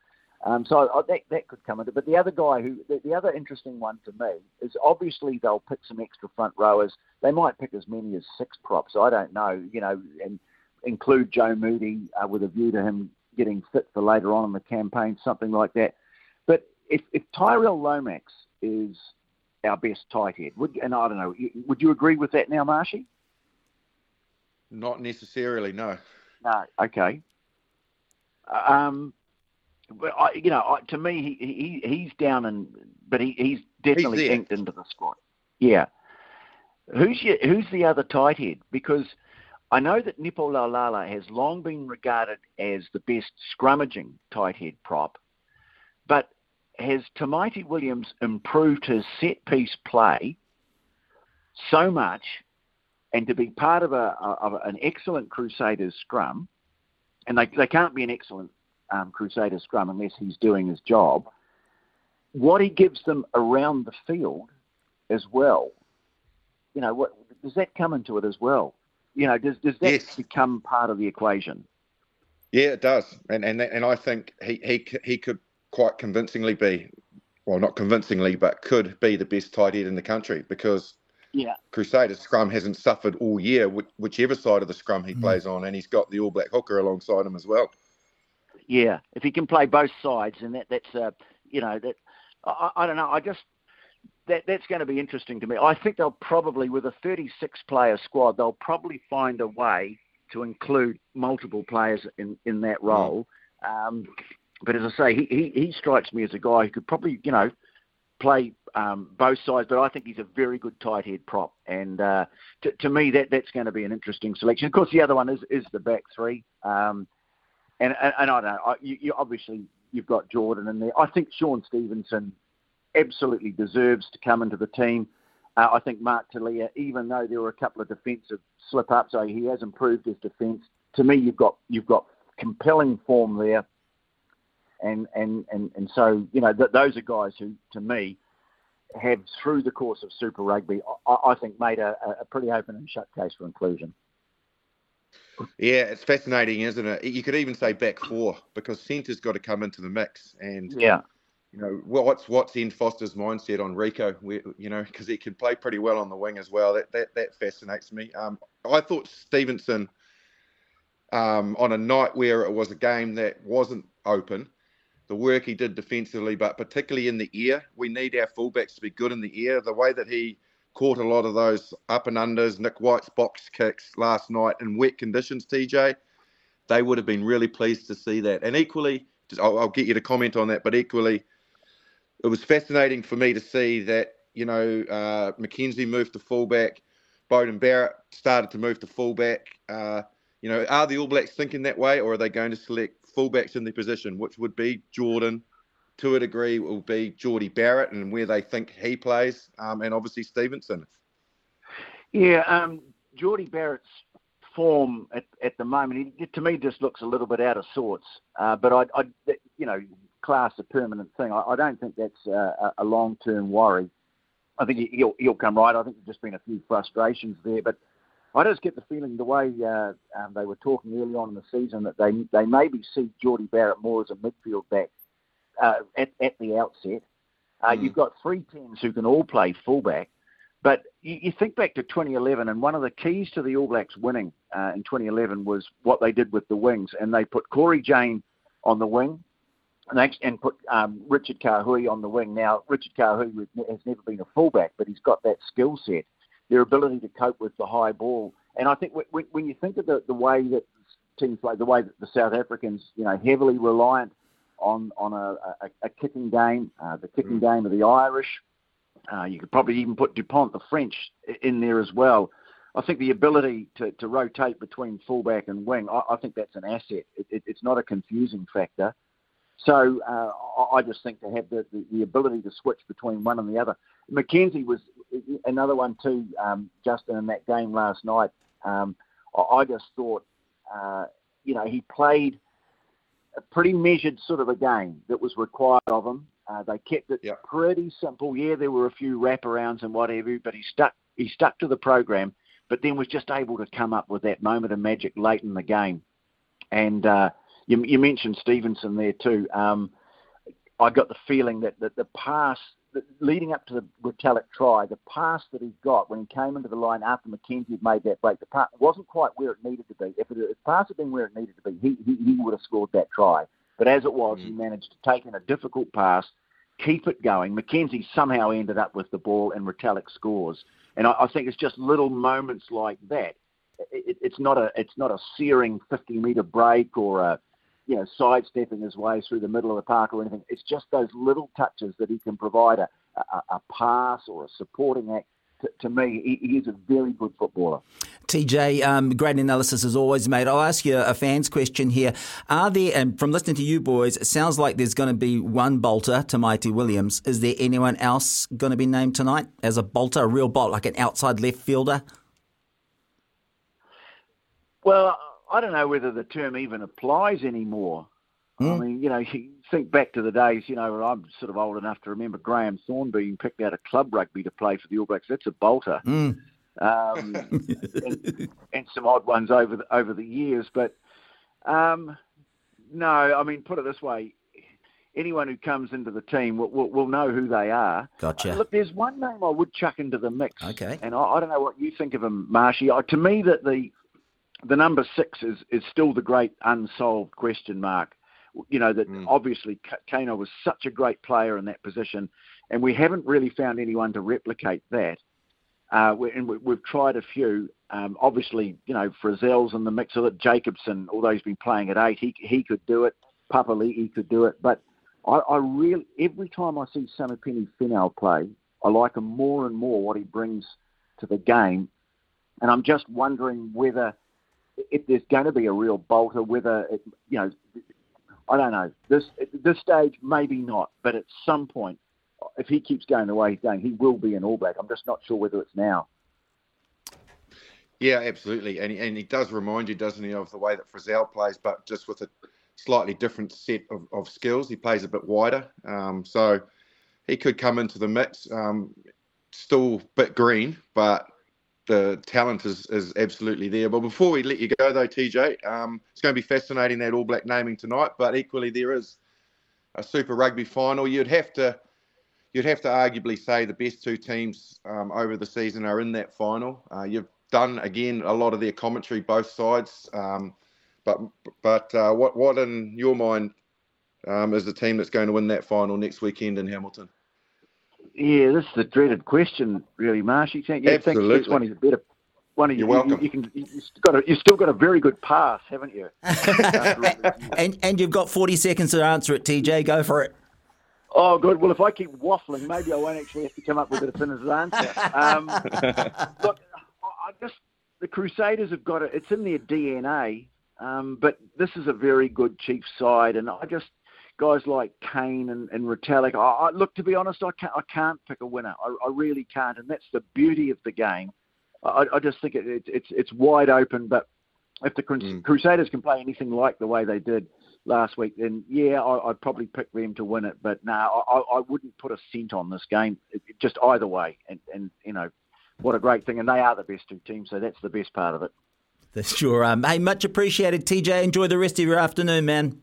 Um, so I, that that could come into. But the other guy who, the, the other interesting one to me is obviously they'll pick some extra front rowers. They might pick as many as six props. I don't know, you know, and include Joe Moody uh, with a view to him getting fit for later on in the campaign, something like that. But if, if Tyrel Lomax is our best tight head, would, and I don't know, would you agree with that now, Marshy? Not necessarily, no. No. Okay. Um, but I, you know, I, to me, he, he he's down and but he, he's definitely there. inked into the squad. Yeah. Who's your, who's the other tight head? Because I know that Nepo Laulala has long been regarded as the best scrummaging tight head prop, but has Tamaiti Williams improved his set piece play so much and to be part of, a, of an excellent Crusaders scrum, and they, they can't be an excellent um, Crusaders scrum unless he's doing his job, what he gives them around the field as well, you know, what, does that come into it as well? You know, does, does that Yes. become part of the equation? Yeah, it does, and and and I think he he he could quite convincingly be, well, not convincingly, but could be the best tight end in the country because Yeah. Crusaders scrum hasn't suffered all year, whichever side of the scrum he plays on, and he's got the All Black hooker alongside him as well. Yeah, if he can play both sides, and that that's uh, you know that I, I don't know. I just that that's going to be interesting to me. I think they'll probably with a 36 player squad, they'll probably find a way to include multiple players in in that role. Um, but as I say, he, he he strikes me as a guy who could probably you know play um, both sides, but I think he's a very good tight head prop. And uh, to, to me, that that's going to be an interesting selection. Of course, the other one is is the back three. Um, and, and, and I don't know. You, you obviously you've got Jordan in there. I think Shaun Stevenson absolutely deserves to come into the team. Uh, I think Mark Telea, even though there were a couple of defensive slip ups, so he has improved his defence. To me, you've got you've got compelling form there, and and and, and so you know th- those are guys who, to me, have through the course of Super Rugby, I, I think made a, a pretty open and shut case for inclusion. Yeah, it's fascinating, isn't it? You could even say back four because centre's got to come into the mix, and yeah, you know what's what's Ian Foster's mindset on Rieko? you know, because he can play pretty well on the wing as well. That that that fascinates me. Um, I thought Stevenson um, on a night where it was a game that wasn't open, the work he did defensively, but particularly in the air, we need our fullbacks to be good in the air. The way that he caught a lot of those up and unders, Nic White's box kicks last night in wet conditions, TJ, they would have been really pleased to see that. And equally, I'll, I'll get you to comment on that, but equally, it was fascinating for me to see that, you know, uh, McKenzie moved to fullback, Beauden Barrett started to move to fullback. Uh, you know, are the All Blacks thinking that way, or are they going to select fullbacks in their position, which would be Jordan, to a degree, will be Jordie Barrett and where they think he plays, um, and obviously Stevenson. Yeah, um, Jordie Barrett's form at, at the moment, he, to me, just looks a little bit out of sorts. Uh, but I, I, you know, class a permanent thing. I, I don't think that's a, a long-term worry. I think he'll he'll come right. I think there's just been a few frustrations there, but I just get the feeling the way uh, um, they were talking early on in the season that they they maybe see Jordie Barrett more as a midfield back uh, at, at the outset. Uh, mm. You've got three teams who can all play fullback. But you, you, think back to 2011, and one of the keys to the All Blacks winning uh, in 2011 was what they did with the wings. And they put Cory Jane on the wing and, they, and put um, Richard Kahui on the wing. Now, Richard Kahui has never been a fullback, but he's got that skill set, their ability to cope with the high ball. And I think when, when you think of the, the way that teams play, the way that the South Africans, you know, heavily reliant on on a, a, a kicking game, uh, the kicking mm. game of the Irish. Uh, you could probably even put Dupont, the French, in there as well. I think the ability to, to rotate between fullback and wing, I, I think that's an asset. It, it, it's not a confusing factor. So uh, I just think to have the, the, the, ability to switch between one and the other. McKenzie was another one too, um, Justin, in that game last night. Um, I just thought, uh, you know, he played a pretty measured sort of a game that was required of him. Uh, they kept it yep. pretty simple. Yeah, there were a few wraparounds and whatever, but he stuck he stuck to the program. But then was just able to come up with that moment of magic late in the game. And uh, you, you, mentioned Stevenson there too. Um, I got the feeling that, that the pass leading up to the Retallick try, the pass that he got when he came into the line after McKenzie had made that break, the pass wasn't quite where it needed to be. If, it, if the pass had been where it needed to be, he, he, he would have scored that try. But as it was, mm. he managed to take in a difficult pass, keep it going. McKenzie somehow ended up with the ball, and Retallick scores. And I, I think it's just little moments like that. It, it's not a it's not a searing 50 metre break or a you know, sidestepping his way through the middle of the park or anything. It's just those little touches that he can provide a, a, a pass or a supporting act. To, me, he, he, is a very good footballer. TJ, um, great analysis as always, mate. I'll ask you a fan's question here. Are there, and from listening to you boys, it sounds like there's going to be one bolter Tamaiti Williams. Is there anyone else going to be named tonight as a bolter, a real bolt, like an outside left fielder? Well, I don't know whether the term even applies anymore. Mm. I hmm. mean, you know, you think back to the days, you know, I'm sort of old enough to remember Grahame Thorne being picked out of club rugby to play for the All Blacks. That's a bolter. Mm. Um, and, and, some odd ones over the, over the years. But um, no, I mean, put it this way. Anyone who comes into the team will, will, will know who they are. Gotcha. Uh, look, there's one name I would chuck into the mix. Okay. And I, I don't know what you think of him, Marshy. Uh, to me, that the the number six is, is still the great unsolved question mark. You know, that mm. obviously Kaino was such a great player in that position, and we haven't really found anyone to replicate that. Uh, we, and we, have tried a few. Um, obviously, you know, Frizell's in the mix of it. Jacobson, although he's been playing at eight, he, he could do it. Papali'i could do it. But I, I really every time I see Samipeni Finau play, I like him more and more what he brings to the game, and I'm just wondering whether if there's going to be a real bolter, whether it, you know, I don't know. This this stage, maybe not, but at some point, if he keeps going the way he's going, he will be an All Black. I'm just not sure whether it's now. Yeah, absolutely, and and he does remind you, doesn't he, of the way that Frizell plays, but just with a slightly different set of, of skills. He plays a bit wider, um, so he could come into the mix. Um, still a bit green, but the talent is, is absolutely there. But before we let you go, though, TJ, um, it's going to be fascinating that All Black naming tonight. But equally, there is a Super Rugby final. You'd have to you'd have to arguably say the best two teams um, over the season are in that final. Uh, you've done again a lot of their commentary, both sides. Um, but but uh, what what in your mind um, is the team that's going to win that final next weekend in Hamilton? Yeah, this is the dreaded question, really, Marsh. You think, yeah, think this one is a better one of you. You're welcome. You, you can, you've got a, you've still got a very good pass, haven't you? and and you've got 40 seconds to answer it, TJ. Go for it. Oh, good. Well, if I keep waffling, maybe I won't actually have to come up with a definitive answer. Um, look, I just the Crusaders have got it. It's in their DNA. Um, but this is a very good Chiefs side, and I just guys like Cane and, and Retallick. I, I, look, to be honest, I can't, I can't pick a winner. I, I really can't, and that's the beauty of the game. I, I just think it, it, it's it's wide open. But if the mm. Crusaders can play anything like the way they did last week, then yeah, I, would probably pick them to win it. But no, I, I wouldn't put a cent on this game. It, just either way, and, and you know, what a great thing, and they are the best two teams, so that's the best part of it. That's sure. Um, hey, much appreciated, TJ. Enjoy the rest of your afternoon, man.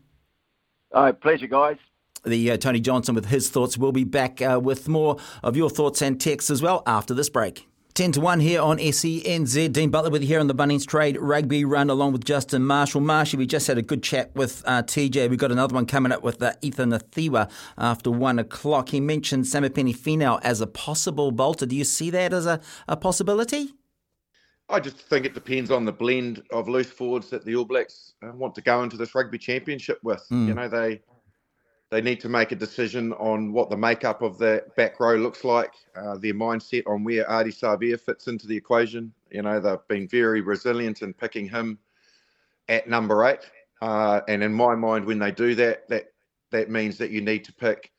Right, pleasure, guys. The uh, Tony Johnson with his thoughts. We'll be back uh, with more of your thoughts and texts as well after this break. 10 to 1 here on SENZ. Dean Butler with you here on the Bunnings Trade Rugby Run along with Justin Marshall. Marshall, we just had a good chat with uh, TJ. We've got another one coming up with uh, Isa Nacewa after 1 o'clock. He mentioned Samipeni Finau as a possible bolter. Do you see that as a, a possibility? I just think it depends on the blend of loose forwards that the All Blacks uh, want to go into this rugby championship with. Mm. You know, they they need to make a decision on what the makeup of the back row looks like, uh, their mindset on where Ardie Savea fits into the equation. You know, they've been very resilient in picking him at number eight. Uh, and in my mind, when they do that, that that means that you need to pick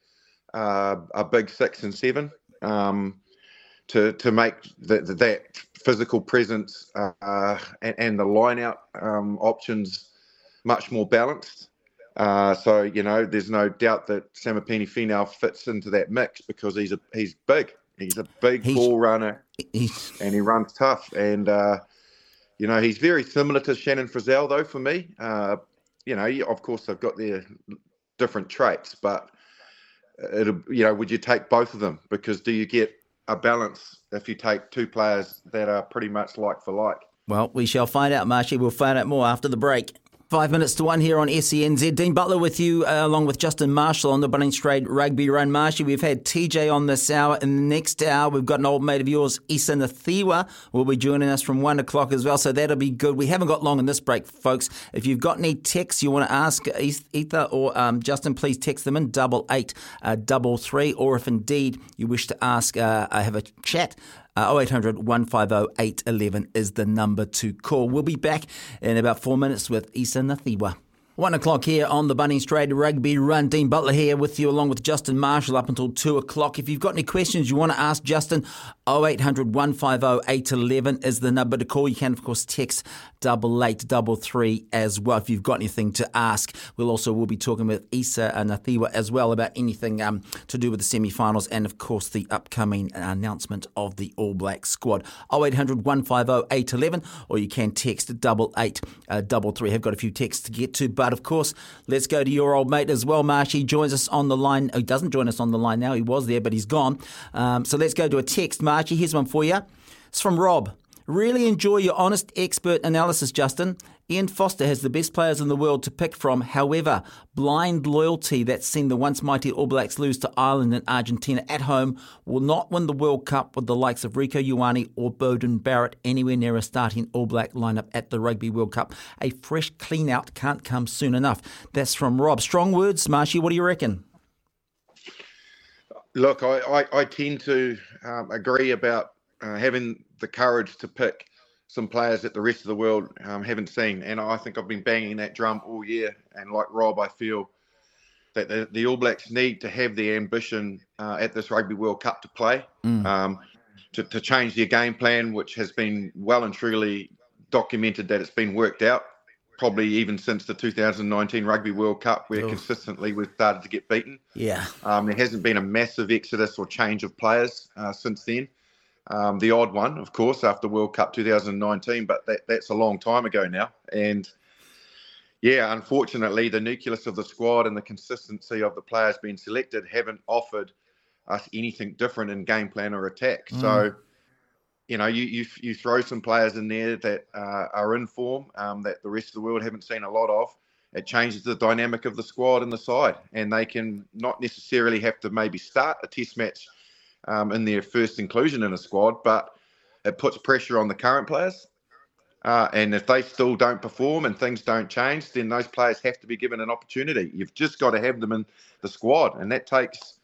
uh, a big six and seven um, to to make the, the, that physical presence uh, and, and, the line out um, options much more balanced. Uh, so you know, there's no doubt that Samipeni Finau fits into that mix because he's a he's big. He's a big he's, ball runner, and he runs tough. And uh, you know, he's very similar to Shannon Frizell, though. For me, uh, you know, of course they've got their different traits, but it'll you know, would you take both of them? Because do you get a balance if you take two players that are pretty much like for like. Well, we shall find out, Marshy. We'll find out more after the break. Five minutes to one here on SENZ. Dean Butler with you, uh, along with Justin Marshall on the Bunnings Trade Rugby Run. Marshy, we've had TJ on this hour. In the next hour, we've got an old mate of yours, Isa Nacewa, will be joining us from one o'clock as well. So that'll be good. We haven't got long in this break, folks. If you've got any texts you want to ask Ether or um, Justin, please text them in double eight uh, double three. Or if indeed you wish to ask, uh, I have a chat uh, 0800 150 811 is the number to call. We'll be back in about four minutes with Isa Nacewa. One o'clock here on the Bunnings Trade Rugby Run. Dean Butler here with you, along with Justin Marshall, up until two o'clock. If you've got any questions you want to ask Justin, 0800 150 811 is the number to call. You can, of course, text double eight double three as well if you've got anything to ask. We'll also we'll be talking with Isa Nacewa as well about anything um, to do with the semi-finals and, of course, the upcoming announcement of the All Black squad. 0800 150 811 or you can text double eight uh. I've got a few texts to get to, but of course, let's go to your old mate as well, Marsh. He joins us on the line. He doesn't join us on the line now. He was there, but he's gone. Um, so let's go to a text, Marshy. Here's one for you. It's from Rob. Really enjoy your honest expert analysis, Justin. Ian Foster has the best players in the world to pick from. However, blind loyalty that's seen the once mighty All Blacks lose to Ireland and Argentina at home will not win the World Cup with the likes of Rieko Ioane or Beauden Barrett anywhere near a starting All Black lineup at the Rugby World Cup. A fresh clean out can't come soon enough. That's from Rob. Strong words, Marshy. What do you reckon? Look, I, I, I tend to um, agree about uh, having the courage to pick some players that the rest of the world um, haven't seen. And I think I've been banging that drum all year. And like Rob, I feel that the, the All Blacks need to have the ambition uh, at this Rugby World Cup to play, mm. um, to, to change their game plan, which has been well and truly documented that it's been worked out. Probably even since the 2019 Rugby World Cup, where Oof. consistently we've started to get beaten. Yeah, um, there hasn't been a massive exodus or change of players uh, since then. Um, the odd one, of course, after World Cup 2019, but that, that's a long time ago now. And yeah, unfortunately, the nucleus of the squad and the consistency of the players being selected haven't offered us anything different in game plan or attack. Mm. So, you know, you, you you throw some players in there that uh, are in form um, that the rest of the world haven't seen a lot of. It changes the dynamic of the squad and the side, and they can not necessarily have to maybe start a test match um, in their first inclusion in a squad, but it puts pressure on the current players. Uh, and if they still don't perform and things don't change, then those players have to be given an opportunity. You've just got to have them in the squad, and that takes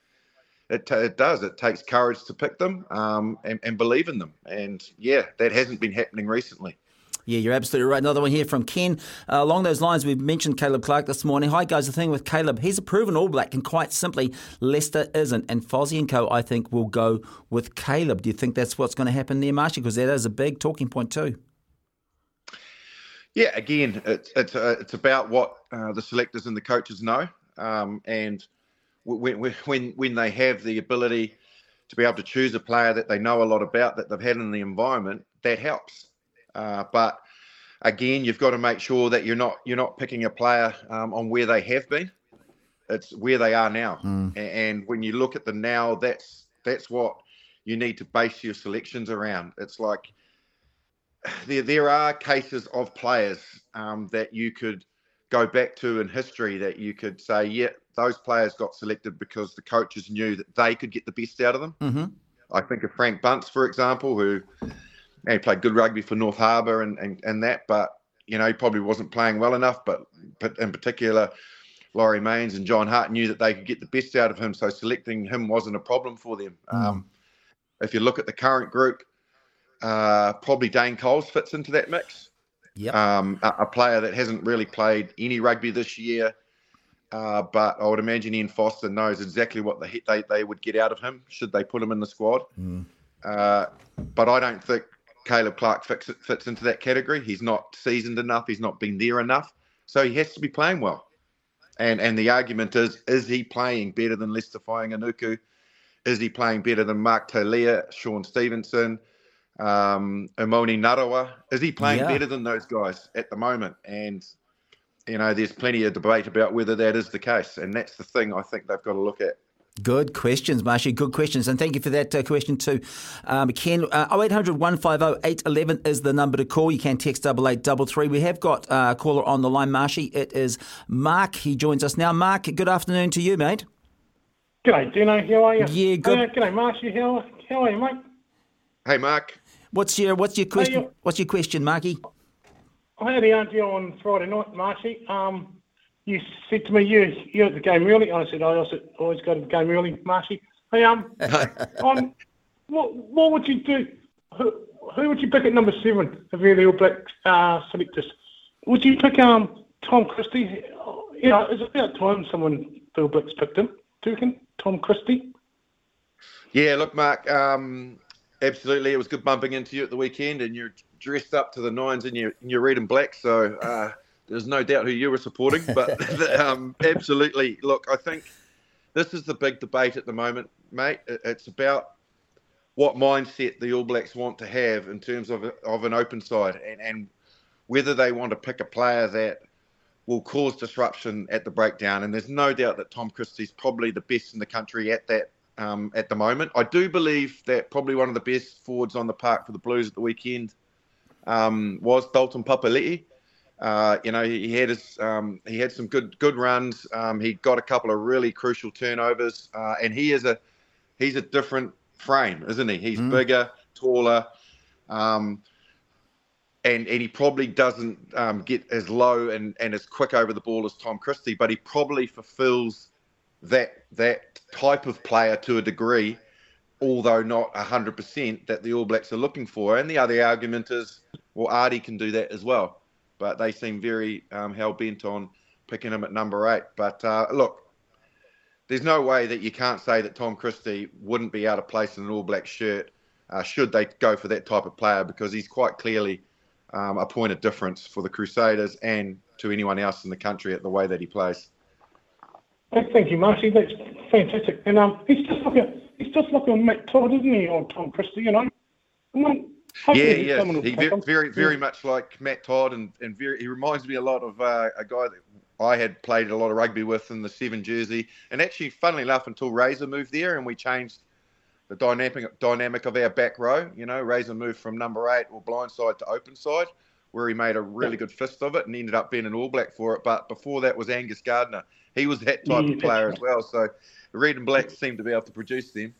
it, t- it does. It takes courage to pick them um, and, and believe in them. And yeah, that hasn't been happening recently. Yeah, you're absolutely right. Another one here from Ken. Uh, along those lines, we've mentioned Caleb Clarke this morning. Hi, guys. The thing with Caleb, he's a proven All Black, and quite simply, Leicester isn't. And Fozzie and co, I think, will go with Caleb. Do you think that's what's going to happen there, Marshy? Because that is a big talking point, too. Yeah, again, it's it's uh, it's about what uh, the selectors and the coaches know, um, and when when when they have the ability to be able to choose a player that they know a lot about that they've had in the environment, that helps. Uh, but again, you've got to make sure that you're not you're not picking a player um, on where they have been. It's where they are now. Mm. And when you look at the now, that's that's what you need to base your selections around. It's like there there are cases of players um, that you could go back to in history that you could say, yeah, those players got selected because the coaches knew that they could get the best out of them. Mm-hmm. I think of Frank Bunce, for example, who he played good rugby for North Harbour and, and, and that, but you know he probably wasn't playing well enough. But, but in particular, Laurie Mains and John Hart knew that they could get the best out of him, so selecting him wasn't a problem for them. Mm. Um, if you look at the current group, uh, probably Dane Coles fits into that mix. Yep. Um, a, a, player that hasn't really played any rugby this year, uh, but I would imagine Ian Foster knows exactly what the, they, they would get out of him should they put him in the squad. Mm. Uh, but I don't think Caleb Clarke fits, fits into that category. He's not seasoned enough. He's not been there enough. So he has to be playing well. And and the argument is, is he playing better than Leicester Fainga'anuku? Is he playing better than Mark Telea, Shaun Stevenson, um, Emoni Narawa? Is he playing yeah. better than those guys at the moment? And, you know, there's plenty of debate about whether that is the case. And that's the thing I think they've got to look at. Good questions, Marshy. Good questions. And thank you for that uh, question too. Um, Ken, uh, 0800 150 811 is the number to call. You can text 8833. We have got uh, a caller on the line, Marshy. It is Mark. He joins us now. Mark, good afternoon to you, mate. G'day, Dino. How are you? Yeah, good. Uh, g'day, Marshy. How, how are you, mate? Hey, Mark. What's your What's your question? Hey, what's your question, Marky? I had the auntie on Friday night, Marshy. Um, you said to me, you you're at the game early. I said, I also always go to the game early, Marshy. Hey, um, on what what would you do? Who, who would you pick at number seven of the All Black uh, selectors? Would you pick um Tom Christie? You know, it's about time someone the All Blacks picked him. Do you reckon Tom Christie? Yeah, look, Mark. Um, absolutely, it was good bumping into you at the weekend, and you're dressed up to the nines in your in your red and black. So. Uh, there's no doubt who you were supporting, but um, absolutely. Look, I think this is the big debate at the moment, mate. It's about what mindset the All Blacks want to have in terms of of an open side, and, and whether they want to pick a player that will cause disruption at the breakdown. And there's no doubt that Tom Christie's probably the best in the country at that um, at the moment. I do believe that probably one of the best forwards on the park for the Blues at the weekend um, was Dalton Papali'i. Uh, you know, he, had his, um, he had some good good runs. Um, he got a couple of really crucial turnovers, uh, and he is a he's a different frame, isn't he? He's mm. bigger, taller, um, and and he probably doesn't um, get as low and, and as quick over the ball as Tom Christie, but he probably fulfills that that type of player to a degree, although not hundred percent that the All Blacks are looking for. And the other argument is, well, Artie can do that as well, but they seem very um, hell bent on picking him at number eight. But uh, look, there's no way that you can't say that Tom Christie wouldn't be out of place in an All Black shirt uh, should they go for that type of player because he's quite clearly um, a point of difference for the Crusaders and to anyone else in the country at the way that he plays. Thank you, Marcy. That's fantastic. And um, he's just like a he's just like a Matt Todd, isn't he, or Tom Christie? You know. Yeah, yeah. He very, very, very much like Matt Todd, and, and very, he reminds me a lot of uh, a guy that I had played a lot of rugby with in the seven jersey. And actually, funnily enough, until Razor moved there and we changed the dynamic dynamic of our back row. You know, Razor moved from number eight or blind side to open side, where he made a really good fist of it and ended up being an All Black for it. But before that was Angus Gardner. He was that type yeah, of player right. as well. So the Red and Blacks seem to be able to produce them.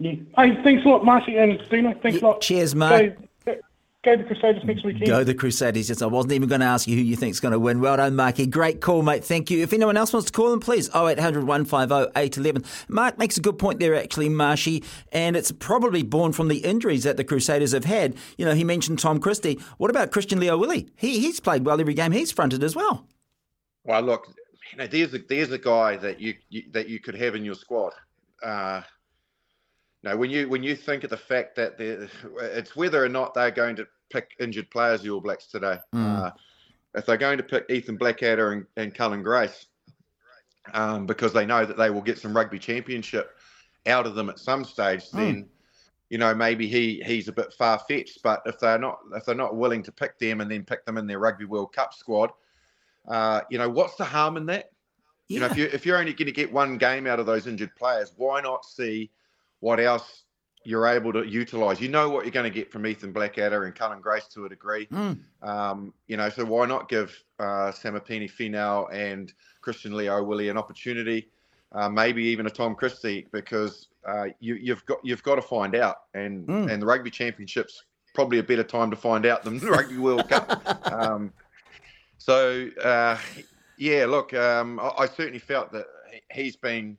Yeah. Hey, thanks a lot, Marcy and Dino. Thanks yeah, a lot. Cheers, mate. So, Go the Crusaders next weekend. Go the Crusaders. Yes, I wasn't even going to ask you who you think is going to win. Well done, Marky. Great call, mate. Thank you. If anyone else wants to call them, please 0800 150 811. Mark makes a good point there, actually, Marshy, and it's probably born from the injuries that the Crusaders have had. You know, he mentioned Tom Christie. What about Christian Lio-Willie? He, he's played well every game he's fronted as well. Well, look, you know, there's a, there's a guy that you, you that you could have in your squad. Uh, no, when you when you think of the fact that it's whether or not they're going to pick injured players, the All Blacks today. Mm. Uh, if they're going to pick Ethan Blackadder and, and Cullen Grace, um, because they know that they will get some rugby championship out of them at some stage, mm. then you know maybe he he's a bit far fetched. But if they're not if they're not willing to pick them and then pick them in their Rugby World Cup squad, uh, you know what's the harm in that? Yeah. You know if you if you're only going to get one game out of those injured players, why not see what else you're able to utilize. You know what you're going to get from Ethan Blackadder and Cullen Grace to a degree. Mm. Um, you know, so why not give uh, Samipeni Finau and Christian Lio-Willie an opportunity, uh, maybe even a Tom Christie, because uh, you, have got you've got to find out, and mm. and the Rugby Championships probably a better time to find out than the Rugby World Cup. Um, so uh, yeah, look, um, I, I certainly felt that he's been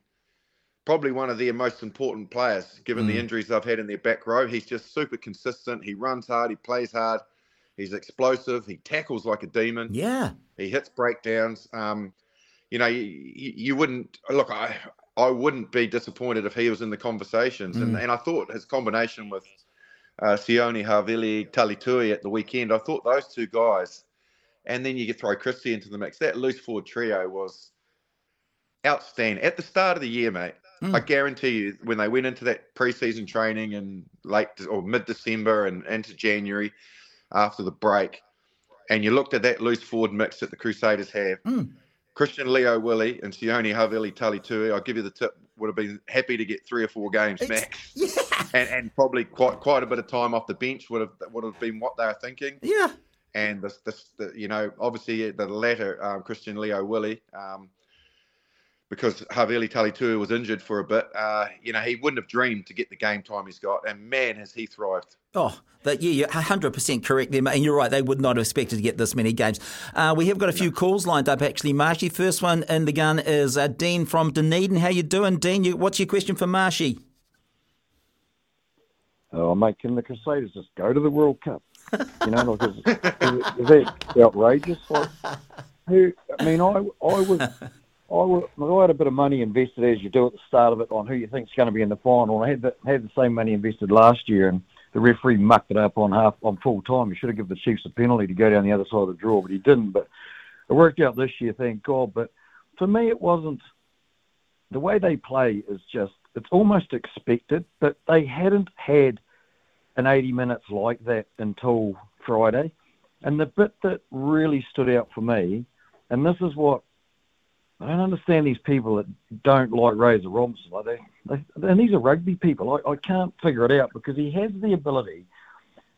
probably one of their most important players, given mm. the injuries they've had in their back row. He's just super consistent. He runs hard. He plays hard. He's explosive. He tackles like a demon. Yeah. He hits breakdowns. Um, you know, you, you, wouldn't look. I I wouldn't be disappointed if he was in the conversations. Mm. And and I thought his combination with uh, Sione Havili Talitui at the weekend. I thought those two guys, and then you could throw Christie into the mix. That loose forward trio was outstanding at the start of the year, mate. Mm. I guarantee you, when they went into that preseason training in late or mid December and into January after the break, and you looked at that loose forward mix that the Crusaders have, mm. Christian Lio-Willie and Sione Havili Talitui, I'll give you the tip, would have been happy to get three or four games it's, max. Yeah. And, and probably quite quite a bit of time off the bench would have would have been what they were thinking. Yeah. And this, this the, you know, obviously the latter, um, Christian Lio-Willie, um, because Havili Talitui was injured for a bit, uh, you know, he wouldn't have dreamed to get the game time he's got. And man, has he thrived. Oh, that, yeah, you're 100% correct there, and you're right. They would not have expected to get this many games. Uh, we have got a few calls lined up, actually, Marshy. First one in the gun is uh, Dean from Dunedin. How you doing, Dean? You, what's your question for Marshy? Oh, mate, can the Crusaders just go to the World Cup? You know, like, is, is, is that outrageous? Like, who? I mean, I, I was I, had a bit of money invested as you do at the start of it on who you think is going to be in the final. I had the, had the same money invested last year, and the referee mucked it up on half on full time. He should have given the Chiefs a penalty to go down the other side of the draw, but he didn't. But it worked out this year, thank God. But for me, it wasn't. The way they play is just it's almost expected, but they hadn't had an 80 minutes like that until Friday. And the bit that really stood out for me, and this is what I don't understand these people that don't like Razor Robertson. Like they, they, and these are rugby people. I, I can't figure it out because he has the ability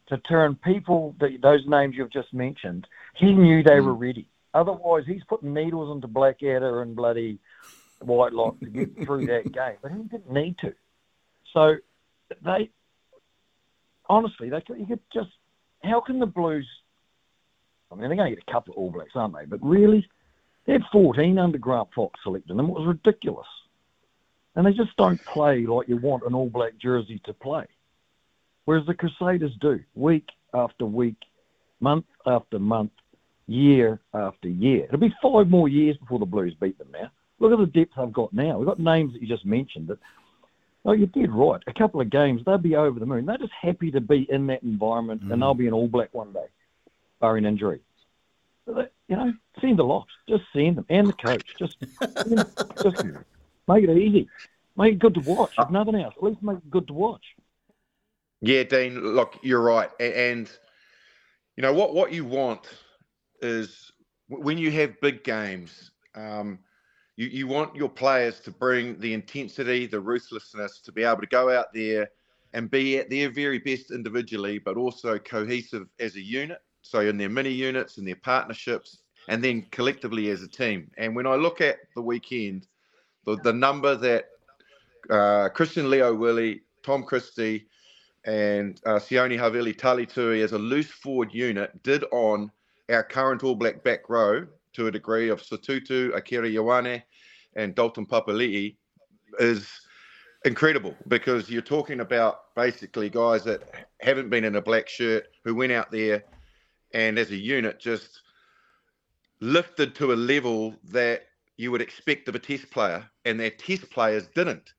to turn people that those names you've just mentioned. He knew they were mm. ready. Otherwise, he's putting needles into Blackadder and bloody Whitelock to get through that game, but he didn't need to. So they, honestly, they you could just how can the Blues? I mean, they're going to get a couple of All Blacks, aren't they? But really, They had 14 under Grant Fox selecting them. It was ridiculous. And they just don't play like you want an All Black jersey to play. Whereas the Crusaders do, week after week, month after month, year after year. It'll be five more years before the Blues beat them now. Look at the depth they've got now. We've got names that you just mentioned that Oh, you did right. A couple of games, they'll be over the moon. They're just happy to be in that environment, mm. and they'll be an All Black one day, barring injury. You know, send the lot. Just send them, and the coach. Just, just make it easy. Make it good to watch. If nothing else, at least make it good to watch. Yeah, Dean. Look, you're right, and you know what? What you want is when you have big games. Um, you, you want your players to bring the intensity, the ruthlessness, to be able to go out there and be at their very best individually, but also cohesive as a unit. So in their mini units and their partnerships, and then collectively as a team. And when I look at the weekend, the, the number that uh, Christian Lio Willie, Tom Christie, and uh, Sione Havili Talitui as a loose forward unit did on our current All Black back row to a degree of Sotutu, Akira Ioane, and Dalton Papali'i is incredible because you're talking about basically guys that haven't been in a black shirt who went out there and as a unit just lifted to a level that you would expect of a test player and their test players didn't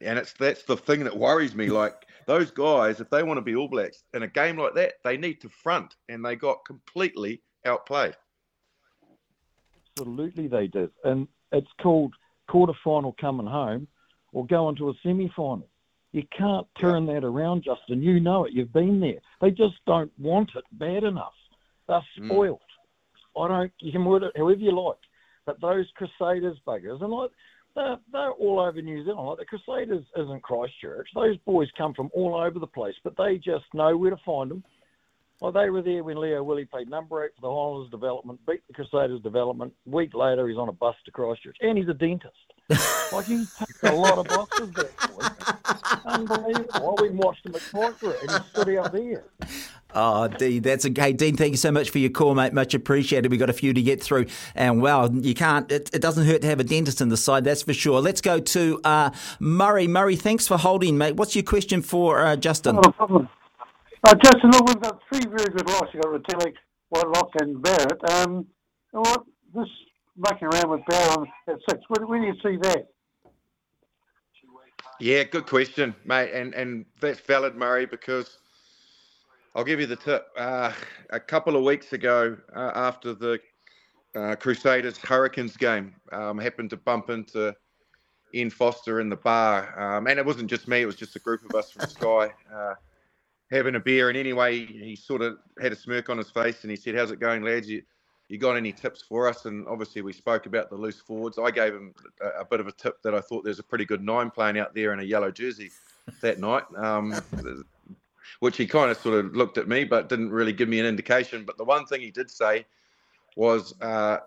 and it's that's the thing that worries me like those guys if they want to be all blacks in a game like that they need to front and they got completely outplayed Absolutely, they did. And it's called quarter final coming home or go into a semi final. You can't turn that around, Justin. You know it. You've been there. They just don't want it bad enough. They're hmm. spoiled. Mm. I don't. You can word it however you like, but those Crusaders buggers and like they're, they're all over New Zealand. Like the Crusaders isn't Christchurch. Those boys come from all over the place, but they just know where to find them. Well, they were there when Lio Willie played number eight for the Highlanders development, beat the Crusaders development. A week later, he's on a bus to Christchurch, and he's a dentist. like he takes a lot of boxes, boy. Unbelievable. we watched him at Christchurch, and he stood out there. Oh, Dean, that's okay. Dean, thank you so much for your call, mate. Much appreciated. We've got a few to get through. And wow, you can't, it, it doesn't hurt to have a dentist in the side, that's for sure. Let's go to uh, Murray. Murray, thanks for holding, mate. What's your question for uh, Justin? No problem. Uh, Justin, look, we've got three very good locks. You've got Retallick, Whitelock, and Barrett. Um, what this mucking around with Barrett at six? when, where do you see that? Yeah, good question, mate, and and that's valid, Murray, because I'll give you the tip. Uh, a couple of weeks ago, uh, after the uh, Crusaders Hurricanes game, um, happened to bump into Ian Foster in the bar, um, and it wasn't just me; it was just a group of us from Sky. Uh, having a beer, and anyway, he sort of had a smirk on his face, and he said, "How's it going, lads? You, you got any tips for us?" And obviously, we spoke about the loose forwards. I gave him a, a bit of a tip that I thought there's a pretty good nine playing out there in a yellow jersey that night, um, which he kind of sort of looked at me, but didn't really give me an indication. But the one thing he did say was. Uh,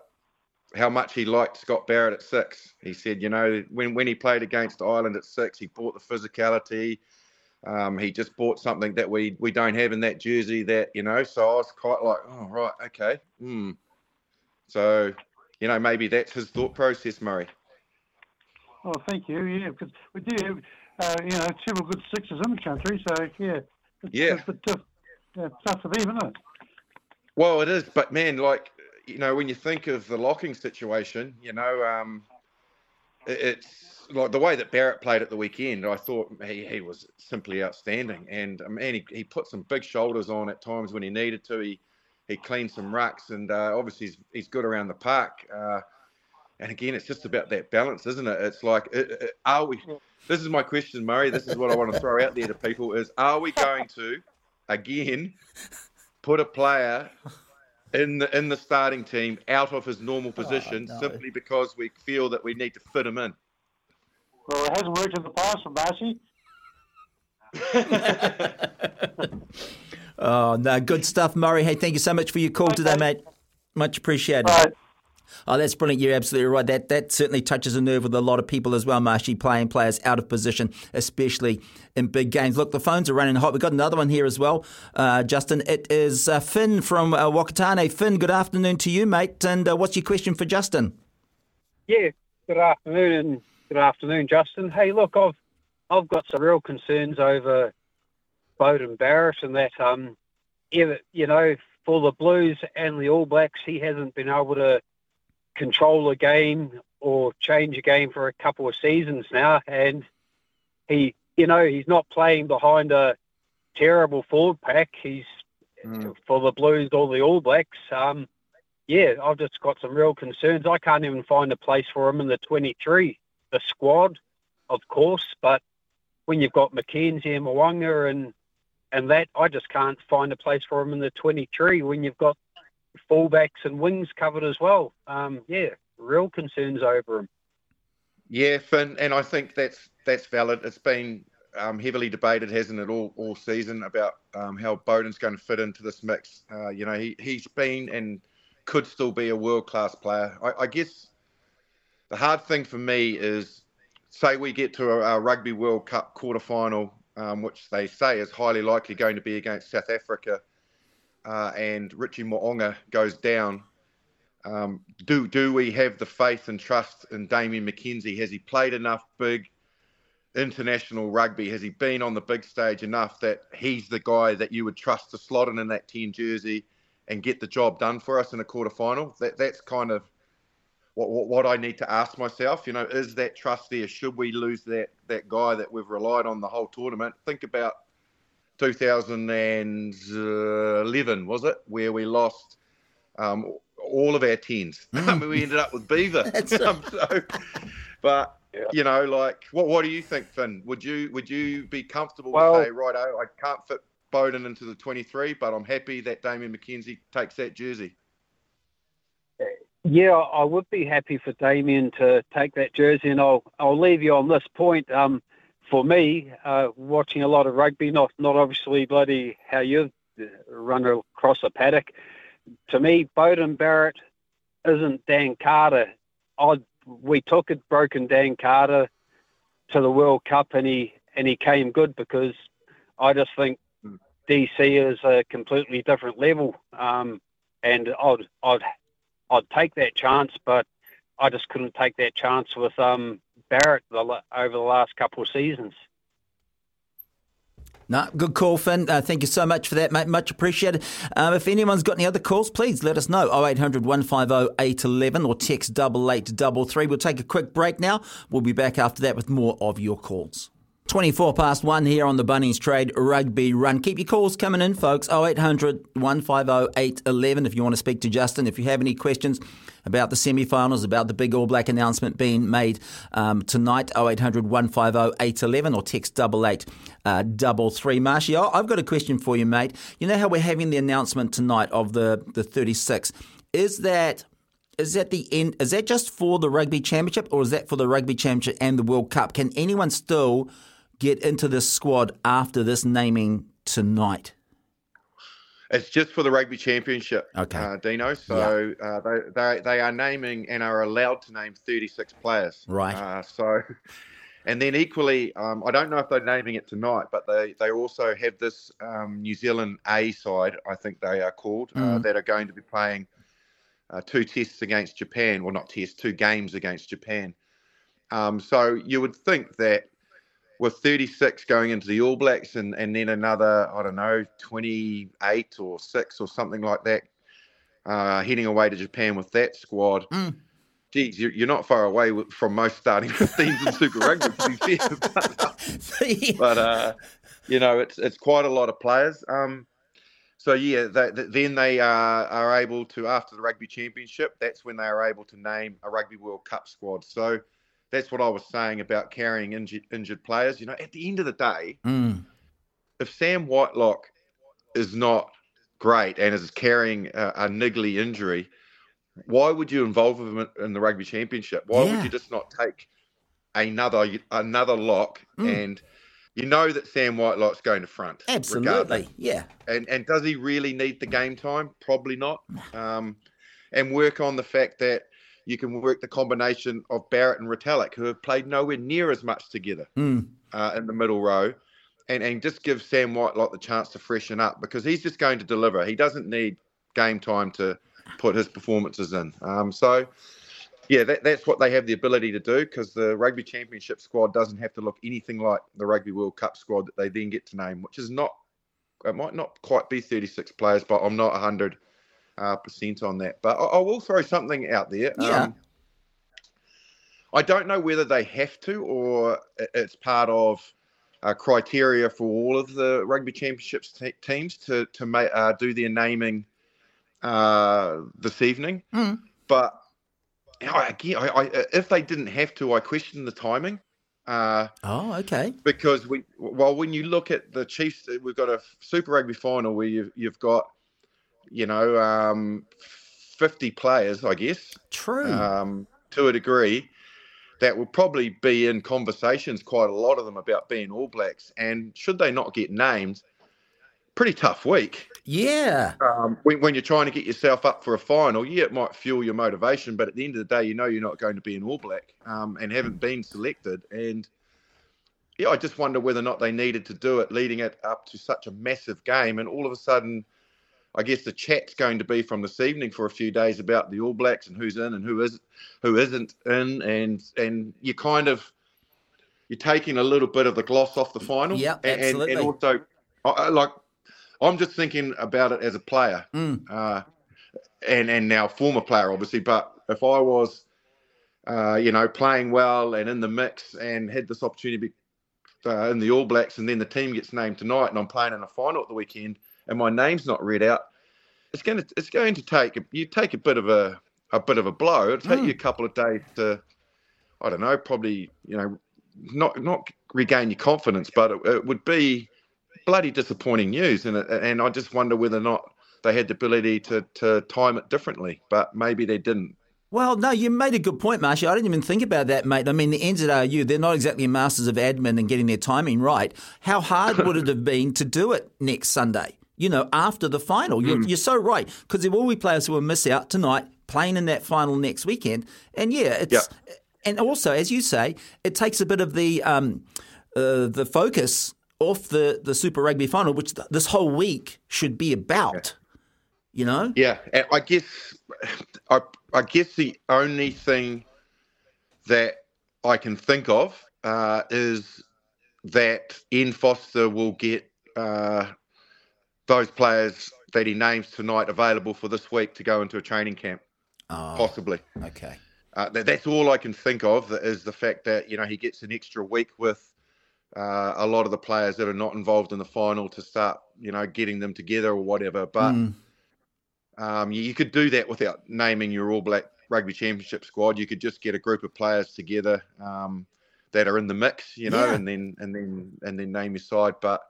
how much he liked Scott Barrett at six. He said, you know, when, when he played against Ireland at six, he brought the physicality, um, he just bought something that we we don't have in that jersey. That you know, so I was quite like, oh right, okay. Hmm. So, you know, maybe that's his thought process, Murray. Oh, thank you. Yeah, because we do have, uh, you know, several good sixes in the country. So yeah, yeah, it's bit tough, for them, isn't it? Well, it is, but man, like you know, when you think of the locking situation, you know, um, it, it's like the way that Barrett played at the weekend, I thought he, he was simply outstanding. And um, man, he, he put some big shoulders on at times when he needed to. He he cleaned some rucks, and uh, obviously he's, he's good around the park. Uh, and again, it's just about that balance, isn't it? It's like, uh, uh, are we? This is my question, Murray. This is what I want to throw out there to people: is are we going to again put a player in the in the starting team out of his normal oh, position oh, no. simply because we feel that we need to fit him in? Well, it hasn't worked in the past for Massey. oh, no, good stuff, Murray. Hey, thank you so much for your call today, mate. Much appreciated. Oh, that's brilliant. You're absolutely right. That that certainly touches a nerve with a lot of people as well, Marshy, playing players out of position, especially in big games. Look, the phones are running hot. We've got another one here as well, uh, Justin. It is uh, Finn from uh, Whakatane. Finn, good afternoon to you, mate. And uh, what's your question for Justin? Yeah, good afternoon good afternoon, Justin. Hey, look, I've I've got some real concerns over Beauden Barrett and that, um, you know, for the Blues and the All Blacks, he hasn't been able to control a game or change a game for a couple of seasons now, and he, you know, he's not playing behind a terrible forward pack. He's mm. for the Blues or the All Blacks. Um, yeah, I've just got some real concerns. I can't even find a place for him in the 23, the squad, of course, but when you've got McKenzie and Mo'unga and and that, I just can't find a place for him in the 23 when you've got fullbacks and wings covered as well. Um, yeah, real concerns over him. Yeah, Finn, and I think that's that's valid. It's been um, heavily debated, hasn't it, all, all season about um, how Beauden's going to fit into this mix. Uh, you know, he, he's been and could still be a world class player. I, I, guess the hard thing for me is say we get to a, a Rugby World Cup quarter final, um, which they say is highly likely going to be against South Africa uh, and Richie Mo'unga goes down, um, do do we have the faith and trust in Damien McKenzie? Has he played enough big international rugby? Has he been on the big stage enough that he's the guy that you would trust to slot in in that 10 jersey and get the job done for us in a quarter final? That that's kind of what, what, what I need to ask myself. You know, is that trust there? Should we lose that that guy that we've relied on the whole tournament? Think about 2011, was it, where we lost um, all of our tens. Mm. I mean, we ended up with Beaver. um, so, but yeah. you know, like, what what do you think, Finn? Would you would you be comfortable well, to say, right, oh, I can't fit Beauden into the 23, but I'm happy that Damien McKenzie takes that jersey? Yeah, I would be happy for Damien to take that jersey, and I'll I'll leave you on this point. Um, for me, uh, watching a lot of rugby, not not obviously bloody how you run across a paddock. To me, Beauden Barrett isn't Dan Carter. I we took it broken Dan Carter to the World Cup, and he and he came good because I just think DC is a completely different level, um, and I'd I'd I'd take that chance, but I just couldn't take that chance with um, Barrett over the last couple of seasons. No, good call, Finn. Uh, thank you so much for that, mate. Much appreciated. Um, if anyone's got any other calls, please let us know. 0800 150 811 or text 8833. We'll take a quick break now. We'll be back after that with more of your calls. 24 past 1 here on the Bunnings Trade Rugby Run. Keep your calls coming in, folks. 0800 150 811 if you want to speak to Justin. If you have any questions about the semi finals, about the big All Black announcement being made um, tonight, 0800 150 811 or text 8833. Uh, Marshy, I've got a question for you, mate. You know how we're having the announcement tonight of the, the 36? Is that is that the end? Is that just for the rugby championship, or is that for the rugby championship and the World Cup? Can anyone still get into this squad after this naming tonight? It's just for the rugby championship, okay, uh, Dino. So yeah. uh, they, they they are naming and are allowed to name 36 players, right? Uh, so, and then equally, um, I don't know if they're naming it tonight, but they they also have this um, New Zealand A side, I think they are called, uh, mm. that are going to be playing uh, two tests against Japan, well, not tests, two games against Japan. Um, so you would think that with 36 going into the All Blacks and, and then another, I don't know, 28 or 6 or something like that, uh, heading away to Japan with that squad. Mm. Geez, you're, not far away from most starting 15s in Super Rugby, to be fair. But, but uh, you know, it's it's quite a lot of players. Um, so yeah, they, then they are, are able to after the rugby championship. That's when they are able to name a Rugby World Cup squad. So that's what I was saying about carrying injured, injured players. You know, at the end of the day, mm. if Sam Whitelock is not great and is carrying a, a, niggly injury, why would you involve him in the rugby championship? Why yeah. would you just not take another another lock mm. and you know that Sam Whitelock's going to front. Absolutely, regardless. yeah. And and does he really need the game time? Probably not. Um, and work on the fact that you can work the combination of Barrett and Retallick, who have played nowhere near as much together Mm. uh, in the middle row, and and just give Sam Whitelock the chance to freshen up because he's just going to deliver. He doesn't need game time to put his performances in. Um, so. Yeah, that, that's what they have the ability to do because the Rugby Championship squad doesn't have to look anything like the Rugby World Cup squad that they then get to name, which is not, it might not quite be 36 players, but I'm not 100 uh, percent on that. But I, I will throw something out there. Yeah. Um, I don't know whether they have to or it's part of uh, criteria for all of the rugby championships te- teams to to ma- uh, do their naming uh, this evening. Mm. But I, again, I, I, if they didn't have to, I question the timing. Uh, Oh, okay. because we well when you look at the Chiefs, we've got a Super Rugby final where you've you've got you know um, fifty players, I guess, True. um, to a degree. That will probably be in conversations, quite a lot of them, about being All Blacks. And should they not get named, pretty tough week. yeah. Um, when, when you're trying to get yourself up for a final, yeah, it might fuel your motivation, but at the end of the day, you know you're not going to be an All Black um, and haven't been selected. And yeah, I just wonder whether or not they needed to do it leading it up to such a massive game. And all of a sudden, I guess the chat's going to be from this evening for a few days about the All Blacks and who's in and who is who isn't in, and and you kind of you're taking a little bit of the gloss off the final. Yep, and, and, absolutely. and also, I, I like I'm just thinking about it as a player, Mm. uh, and and now former player, obviously. But if I was, uh, you know, playing well and in the mix and had this opportunity uh, in the All Blacks, and then the team gets named tonight, and I'm playing in a final at the weekend, and my name's not read out, it's going to it's going to take you take a bit of a a bit of a blow. It'll take Mm. you a couple of days to, I don't know, probably you know, not not regain your confidence, but it, it would be bloody disappointing news, and it, and I just wonder whether or not they had the ability to to time it differently, but maybe they didn't. Well, no, you made a good point, Marsha. I didn't even think about that, mate. I mean, the NZRU, they're not exactly masters of admin and getting their timing right. How hard would it have been to do it next Sunday? You know, after the final. You're, you're so right. Because there will be players who will miss out tonight, playing in that final next weekend. And yeah, it's. And also, as you say, it takes a bit of the um, uh, the focus off the, the Super Rugby final, which th- this whole week should be about. You know? Yeah, I guess I I guess the only thing that I can think of uh, is that Ian Foster will get uh, those players that he names tonight available for this week to go into a training camp, Oh, possibly. okay. Uh, that, that's all I can think of is the fact that you know he gets an extra week with uh, a lot of the players that are not involved in the final to start you know getting them together or whatever. But Mm. um, you, you could do that without naming your All Black Rugby Championship squad. You could just get a group of players together um, that are in the mix, you know, Yeah. and then and then and then name your side. But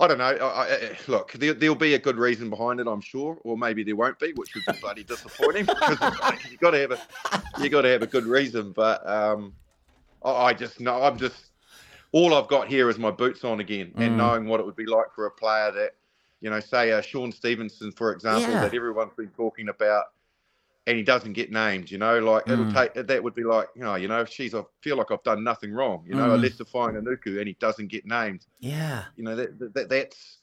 I don't know. I, I, look, there, there'll be a good reason behind it, I'm sure, or maybe there won't be, which would be bloody disappointing you got to have a you got to have a good reason. But um, I, I just know I'm just all I've got here is my boots on again, and Mm. knowing what it would be like for a player that you know, say uh, Shaun Stevenson, for example, Yeah. that everyone's been talking about, and he doesn't get named. You know, like it'll Mm. take that would be like, you know, you know, she's I feel like I've done nothing wrong. You know, Mm. Leicester Fainga'anuku, and he doesn't get named. Yeah. You know, that, that, that that's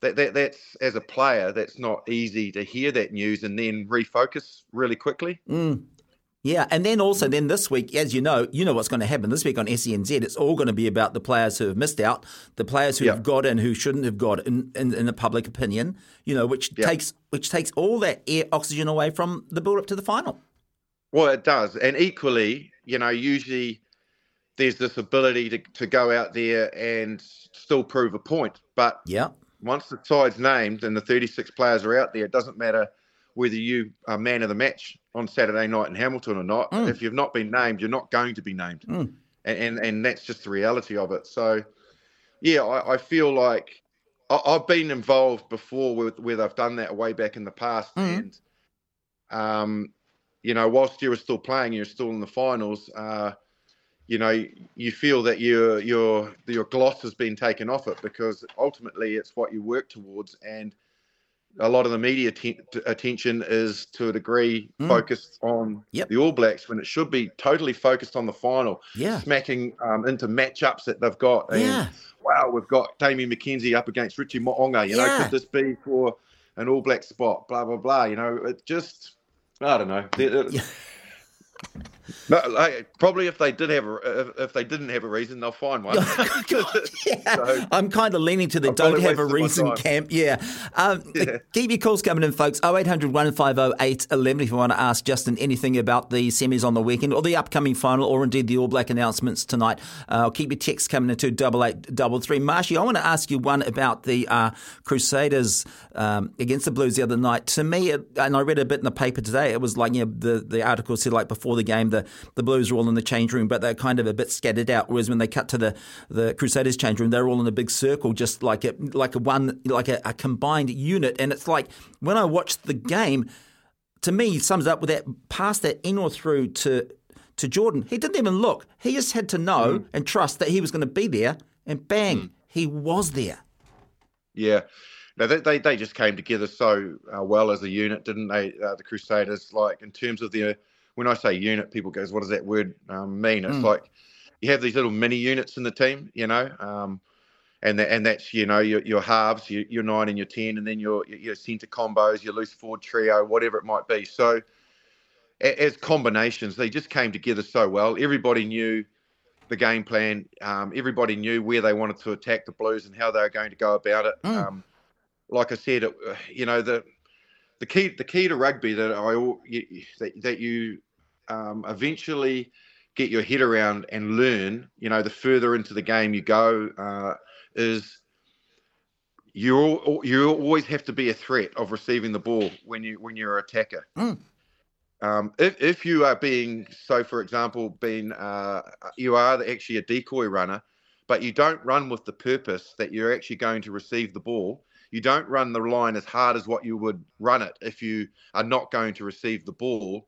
that, that that's as a player, that's not easy to hear that news and then refocus really quickly. Mm. Yeah, and then also then this week, as you know, you know what's going to happen this week on SENZ. It's all going to be about the players who have missed out, the players who Yeah. have got in who shouldn't have got in, in, in the public opinion. You know, which Yeah. takes which takes all that air oxygen away from the build up to the final. Well, it does. And equally, you know, usually there's this ability to, to go out there and still prove a point. But Yeah, once the side's named and the 36 players are out there, it doesn't matter whether you are man of the match on Saturday night in Hamilton or not. Mm. If you've not been named, you're not going to be named. Mm. And, and and that's just the reality of it. So, yeah, I, I feel like I, I've been involved before with where they've done that way back in the past. Mm. And, um, you know, whilst you were still playing, you're still in the finals. Uh, you know, you feel that your your your gloss has been taken off it because ultimately it's what you work towards. And a lot of the media te- attention is to a degree Mm. focused on Yep. the All Blacks when it should be totally focused on the final. Yeah. Smacking um, into matchups that they've got. And, Yeah. Wow, we've got Damien McKenzie up against Richie Mo'unga. You know, could this be for an All Black spot? Blah, blah, blah. You know, it just, I don't know. It- it- No, like, probably if they did have a, if, if they didn't have a reason, they'll find one. So- I'm kind of leaning to the I've don't have a reason camp. Yeah. Um, Keep your calls coming in, folks. 0800 150 811 if you want to ask Justin anything about the semis on the weekend or the upcoming final or indeed the All Black announcements tonight. Uh, keep your texts coming into double eight double three. Marshy, I want to ask you one about the uh, Crusaders um, against the Blues the other night. To me, it, and I read a bit in the paper today, it was like, you know, the, the article said like before the game, the, the Blues were all in the change room, but they're kind of a bit scattered out. Whereas when they cut to the, the Crusaders change room, they're all in a big circle, just like a, like a one, like a, a combined unit. And it's like when I watched the game, to me, sums up with that pass that in or through to to Jordan. He didn't even look. He just had to know Mm. and trust that he was going to be there, and bang, he was there. Yeah. No, they, they, they just came together so uh, well as a unit, didn't they? Uh, the Crusaders, like in terms of the, when I say unit, people goes, what does that word um, mean? It's Mm. like you have these little mini units in the team, you know, um, and that, and that's you know your your halves, your, your nine and your ten, and then your your centre combos, your loose forward trio, whatever it might be. So a- as combinations, they just came together so well. Everybody knew the game plan. Um, everybody knew where they wanted to attack the Blues and how they were going to go about it. Mm. Um, like I said, it, you know the the key the key to rugby that I you- that, that you um, eventually get your head around and learn. You know, the further into the game you go, uh, is you you always have to be a threat of receiving the ball when you when you're an attacker. Mm. Um, if, if you are being so, for example, being uh, you are actually a decoy runner, but you don't run with the purpose that you're actually going to receive the ball. You don't run the line as hard as what you would run it if you are not going to receive the ball.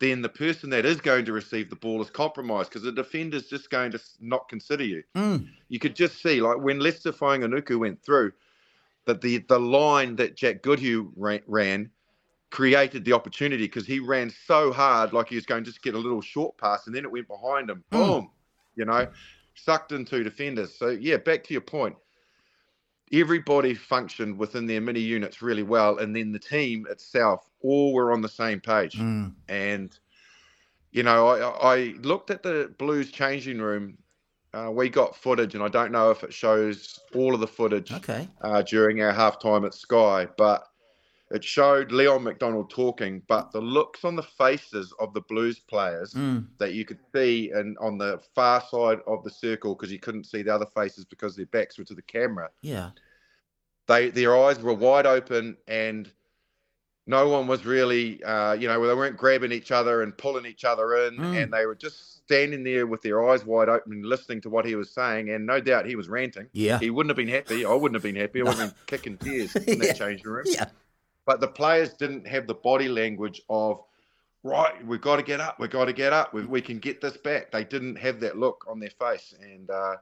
Then the person that is going to receive the ball is compromised because the defender's just going to not consider you. Mm. You could just see, like when Leicester Fainga'anuku went through, that the the line that Jack Goodhue ran, ran created the opportunity because he ran so hard, like he was going to just get a little short pass, and then it went behind him. Mm. Boom, you know, sucked into defenders. So yeah, back to your point. Everybody functioned within their mini units really well, and then the team itself all were on the same page. Mm. And you know, I, I looked at the Blues changing room. Uh, we got footage, and I don't know if it shows all of the footage Okay. uh, during our halftime at Sky, but it showed Leon MacDonald talking. But the looks on the faces of the Blues players Mm. that you could see and on the far side of the circle because you couldn't see the other faces because their backs were to the camera. Yeah. They their eyes were wide open and no one was really, uh, you know, they weren't grabbing each other and pulling each other in, Mm. and they were just standing there with their eyes wide open, and listening to what he was saying. And no doubt he was ranting. Yeah. he wouldn't have been happy. I wouldn't have been happy. I would have been kicking tears in Yeah. that changing room. Yeah. But the players didn't have the body language of, right, we've got to get up, we've got to get up, we, we can get this back. They didn't have that look on their face, and uh,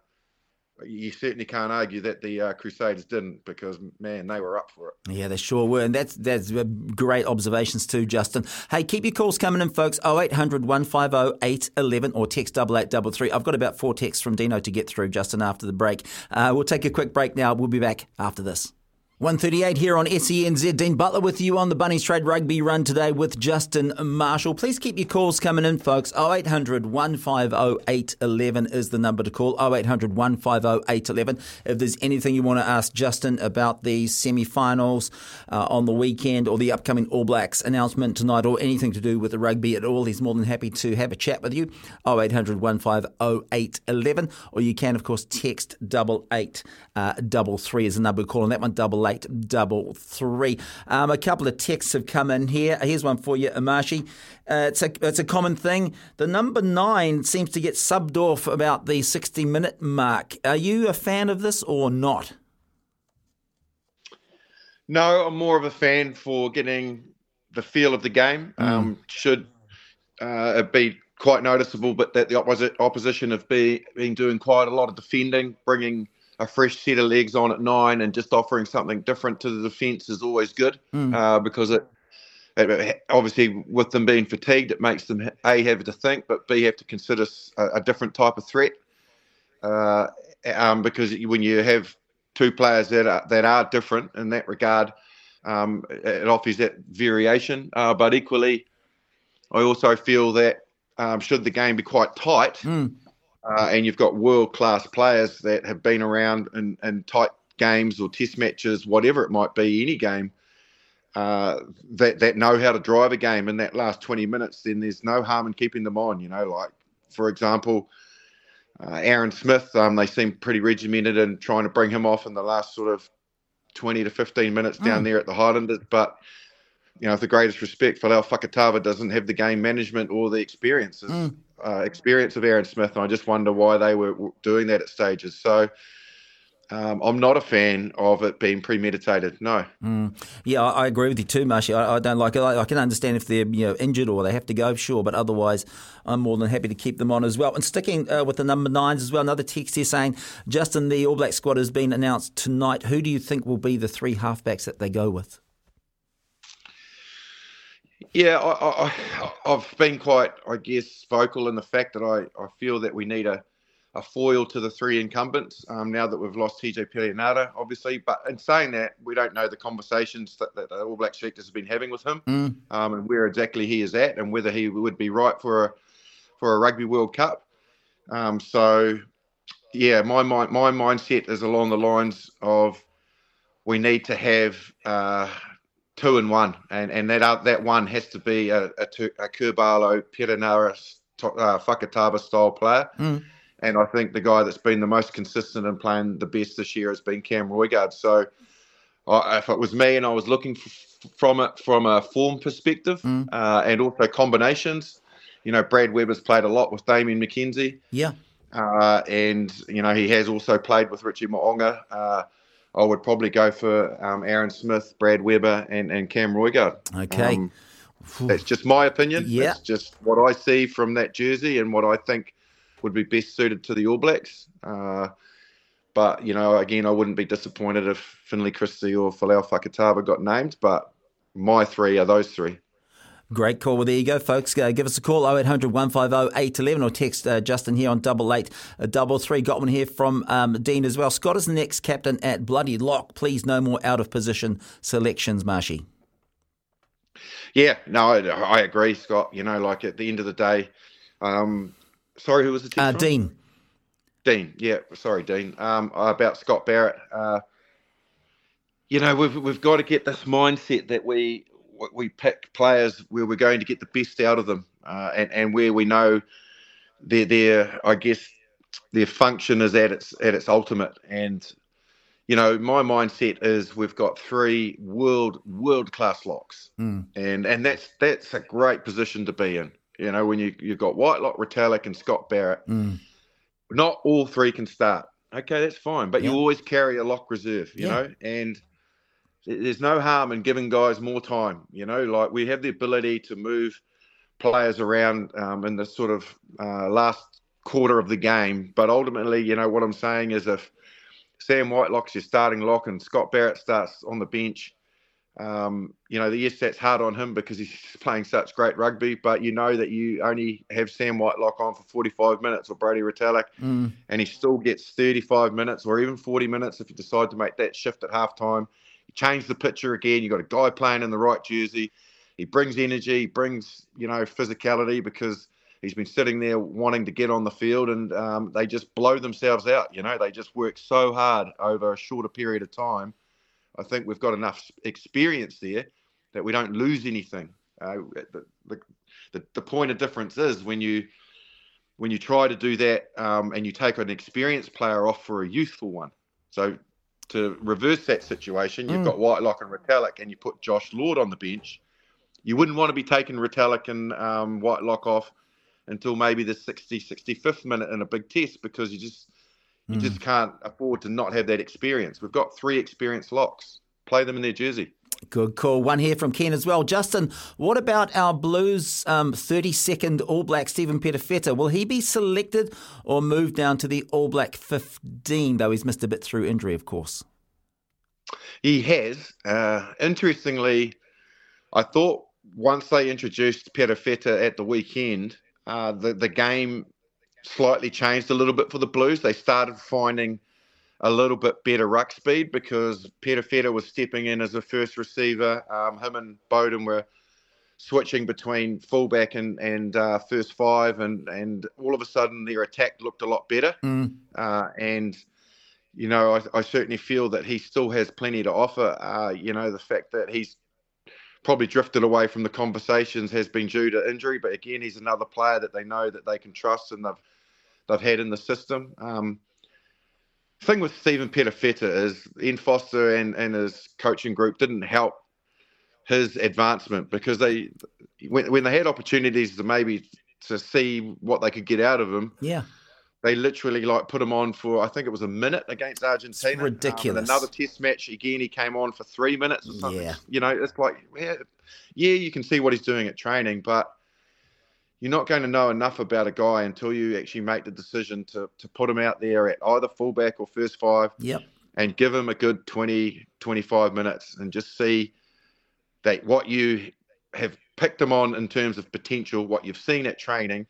you certainly can't argue that the uh, Crusaders didn't because man, they were up for it. Yeah, they sure were. And that's that's uh, great observations too, Justin. Hey, keep your calls coming in, folks. 0800 150 811 or text 8833. I've got about four texts from Dino to get through, Justin, after the break. Uh, we'll take a quick break now. We'll be back after this. 138 here on SENZ. Dean Butler with you on the Bunnings Trade Rugby Run today with Justin Marshall. Please keep your calls coming in, folks. 0800 150 811 is the number to call. 0800 150 811. If there's anything you want to ask Justin about the semi finals uh, on the weekend or the upcoming All Blacks announcement tonight or anything to do with the rugby at all, he's more than happy to have a chat with you. 0800 150 811. Or you can, of course, text double eight uh, double three is the number to call on that one. Double eight double three. Um, a couple of texts have come in here. Here's one for you, Amashi. Uh, it's a it's a common thing. The number nine seems to get subbed off about the sixty minute mark. Are you a fan of this or not? No, I'm more of a fan for getting the feel of the game. Um, should uh, it be quite noticeable, but that the opposite opposition have be, been doing quite a lot of defending, bringing a fresh set of legs on at nine and just offering something different to the defence is always good Mm. uh, because it, it obviously with them being fatigued, it makes them a have to think, but b have to consider a different type of threat. Uh, um, because when you have two players that are, that are different in that regard, um, it it offers that variation. Uh, but equally, I also feel that um, should the game be quite tight, Mm. Uh, and you've got world class players that have been around in, in tight games or test matches, whatever it might be, any game, uh, that that know how to drive a game in that last 20 minutes, then there's no harm in keeping them on. You know, like for example, uh, Aaron Smith, um, they seem pretty regimented in trying to bring him off in the last sort of 20 to 15 minutes down Mm. there at the Highlanders, but. You know, with the greatest respect, for Folau Fakatava doesn't have the game management or the experiences Mm. Uh, experience of Aaron Smith, and I just wonder why they were doing that at stages. So um, I'm not a fan of it being premeditated. No. Mm. Yeah, I, I agree with you too, Marshy. I, I don't like it. I, I can understand if they're you know injured or they have to go, sure, but otherwise, I'm more than happy to keep them on as well. And sticking uh, with the number nines as well, another text here saying, Justin, the All Black squad has been announced tonight. Who do you think will be the three halfbacks that they go with? Yeah, I, I've been quite, I guess, vocal in the fact that I, I feel that we need a, a foil to the three incumbents um, now that we've lost TJ Perenara, obviously. But in saying that, we don't know the conversations that, that the All Black selectors have been having with him Mm. um, and where exactly he is at and whether he would be right for a, for a Rugby World Cup. Um, so, yeah, my, my, my mindset is along the lines of we need to have uh, two and one, and and that uh, that one has to be a a, a Kurbalo uh, Fakatava style player. Mm. And I think the guy that's been the most consistent and playing the best this year has been Cam Roigard. So, I, if it was me and I was looking f- from it from a form perspective Mm. uh, and also combinations, you know, Brad Weber's played a lot with Damien McKenzie. Yeah. Uh, and you know he has also played with Richie Mo'unga. I would probably go for um, Aaron Smith, Brad Weber, and, and Cam Roigard. Okay. Um, that's just my opinion. Yeah. That's just what I see from that jersey and what I think would be best suited to the All Blacks. Uh, but you know, again, I wouldn't be disappointed if Finlay Christie or Folau Fakatava got named. But my three are those three. Great call. Well, there you go, folks. Uh, give us a call 0800 150 811 or text uh, Justin here on double eight uh. Got one here from um, Dean as well. Scott is the next captain at Bloody Lock. Please, no more out of position selections, Marshy. Yeah, no, I, I agree, Scott. You know, like at the end of the day, um, sorry, who was the text Uh? Dean. Dean, yeah, sorry, Dean. Um, about Scott Barrett. Uh, you know, we've we've got to get this mindset that we we pick players where we're going to get the best out of them, uh, and and where we know their their I guess their function is at its at its ultimate. And you know, my mindset is we've got three world world class locks Mm. and and that's that's a great position to be in. You know, when you you've got Whitelock, Retallick, and Scott Barrett. Mm. Not all three can start. Okay, that's fine, but you always carry a lock reserve. You Yeah. know, and there's no harm in giving guys more time. You know, like we have the ability to move players around um, in the sort of uh, last quarter of the game, but ultimately, you know, what I'm saying is if Sam Whitelock's your starting lock and Scott Barrett starts on the bench. Um, you know, the yes, that's hard on him because he's playing such great rugby, but you know that you only have Sam Whitelock on for 45 minutes or Brodie Retallick, Mm. and he still gets 35 minutes or even 40 minutes if you decide to make that shift at halftime. Change the picture again. You've got a guy playing in the right jersey. He brings energy, he brings you know physicality because he's been sitting there wanting to get on the field, and um, they just blow themselves out. You know, they just work so hard over a shorter period of time. I think we've got enough experience there that we don't lose anything. Uh, the, the, the, the point of difference is when you when you try to do that um, and you take an experienced player off for a youthful one. So to reverse that situation, you've Mm. got Whitelock and Retallick, and you put Josh Lord on the bench. You wouldn't want to be taking Retallick and um, Whitelock off until maybe the 60, 65th minute in a big test because you just you Mm. just can't afford to not have that experience. We've got three experienced locks. Play them in their jersey. Good call. One here from Ken as well. Justin, what about our Blues um, 32nd All Black, Stephen Perofeta? Will he be selected or moved down to the All Black 15, though he's missed a bit through injury, of course? He has. Uh, interestingly, I thought once they introduced Perofeta at the weekend, uh, the, the game slightly changed a little bit for the Blues. They started finding a little bit better ruck speed because Perofeta was stepping in as a first receiver. Um, him and Beauden were switching between fullback and and uh, first five, and and all of a sudden their attack looked a lot better. Mm. Uh, and you know, I, I, certainly feel that he still has plenty to offer. Uh, you know, the fact that he's probably drifted away from the conversations has been due to injury, but again, he's another player that they know that they can trust and they've they've had in the system. Um, thing with Stephen Perofeta is Ian Foster and, and his coaching group didn't help his advancement because they when, when they had opportunities to maybe to see what they could get out of him. Yeah. They literally like put him on for I think it was a minute against Argentina. It's ridiculous. Um, another test match again, he came on for three minutes or something. Yeah. You know, it's like yeah, yeah, you can see what he's doing at training, but you're not going to know enough about a guy until you actually make the decision to, to put him out there at either fullback or first five yep. and give him a good 20, 25 minutes and just see that what you have picked him on in terms of potential, what you've seen at training,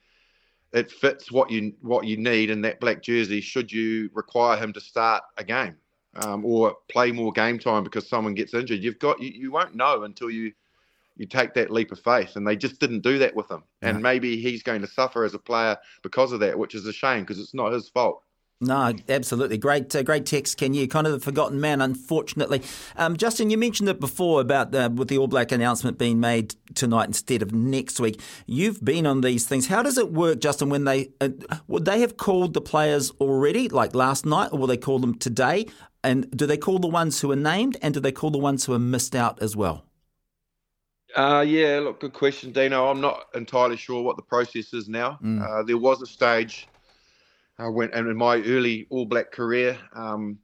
it fits what you what you need in that black jersey should you require him to start a game um, or play more game time because someone gets injured. You've got you, you won't know until you – you take that leap of faith. And they just didn't do that with him. And maybe he's going to suffer as a player because of that, which is a shame because it's not his fault. No, absolutely. Great uh, great text, Ken. You kind of the forgotten man, unfortunately. Um, Justin, you mentioned it before about uh, with the All Black announcement being made tonight instead of next week. You've been on these things. How does it work, Justin, when they uh, would they have called the players already, like last night, or will they call them today? And do they call the ones who are named and do they call the ones who are missed out as well? Uh, yeah, look, good question, Dino. I'm not entirely sure what the process is now. Mm. Uh, there was a stage uh, when, and in my early All Black career, um,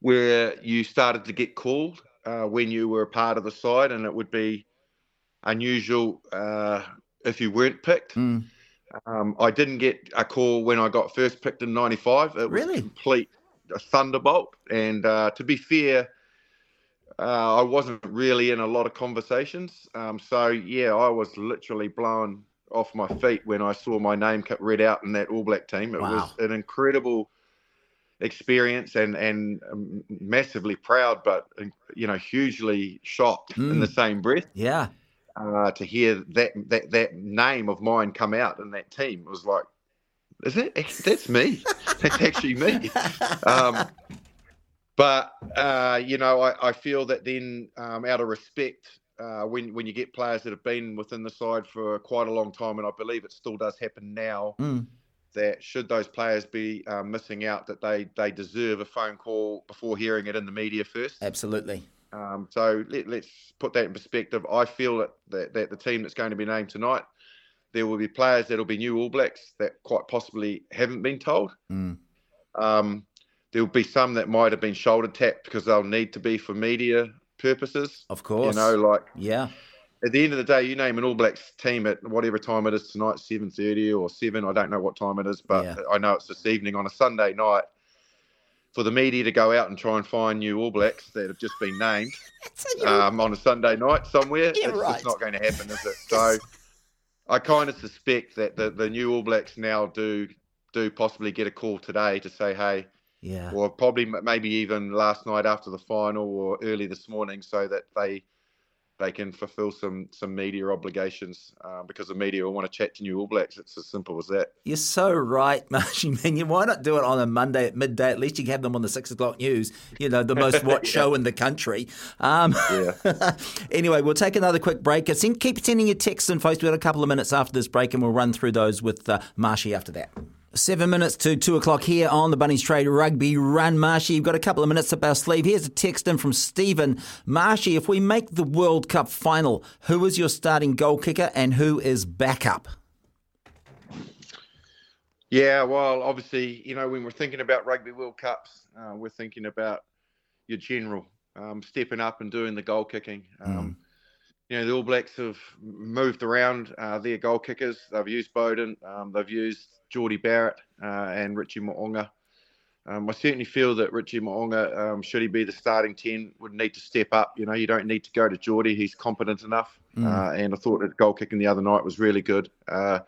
where you started to get called uh, when you were a part of the side, and it would be unusual uh, if you weren't picked. Mm. Um, I didn't get a call when I got first picked in '95. It was really? complete a thunderbolt. And uh, to be fair, uh, I wasn't really in a lot of conversations. Um, so yeah, I was literally blown off my feet when I saw my name read out in that All Black team. It wow. was an incredible experience and and um, massively proud, but you know hugely shocked mm. in the same breath. Yeah. Uh, to hear that that that name of mine come out in that team it was like, is it? That's me. That's actually me. Um, but uh, you know, I, I, feel that then, um, out of respect, uh, when when you get players that have been within the side for quite a long time, and I believe it still does happen now, mm. that should those players be uh, missing out, that they they deserve a phone call before hearing it in the media first. Absolutely. Um, so let, us put that in perspective. I feel that, that that the team that's going to be named tonight, there will be players that'll be new All Blacks that quite possibly haven't been told. Mm. Um, there'll be some that might have been shoulder tapped because they'll need to be for media purposes. Of course. You know, like yeah. At the end of the day, you name an All Blacks team at whatever time it is tonight, seven thirty or seven. I don't know what time it is, but yeah. I know it's this evening on a Sunday night. For the media to go out and try and find new All Blacks that have just been named um, on a Sunday night somewhere, yeah, it's right. just not going to happen, is it? So I kind of suspect that the, the new All Blacks now do do possibly get a call today to say, hey, yeah. Or probably maybe even last night after the final or early this morning, so that they they can fulfil some some media obligations uh, because the media will want to chat to New All Blacks. It's as simple as that. You're so right, Marshy Man. Why not do it on a Monday at midday? At least you can have them on the six o'clock news. You know, the most watched yeah. show in the country. Um, yeah. anyway, we'll take another quick break. Send, keep sending your texts and posts. We've got a couple of minutes after this break, and we'll run through those with uh, Marshy after that. Seven minutes to two o'clock here on the Bunnings Trade Rugby Run. Marshy, you've got a couple of minutes up our sleeve. Here's a text in from Stephen. Marshy, if we make the World Cup final, who is your starting goal kicker and who is backup? Yeah, well, obviously, you know, when we're thinking about Rugby World Cups, uh, we're thinking about your general um, stepping up and doing the goal kicking. Um, You know, the All Blacks have moved around uh, their goal kickers. They've used Beauden, um, they've used Jordie Barrett uh, and Richie Mo'unga. Um, I certainly feel that Richie Mo'unga, um, should he be the starting 10, would need to step up. You know, you don't need to go to Jordie. He's competent enough. Mm. Uh, and I thought that goal kicking the other night was really good. Uh,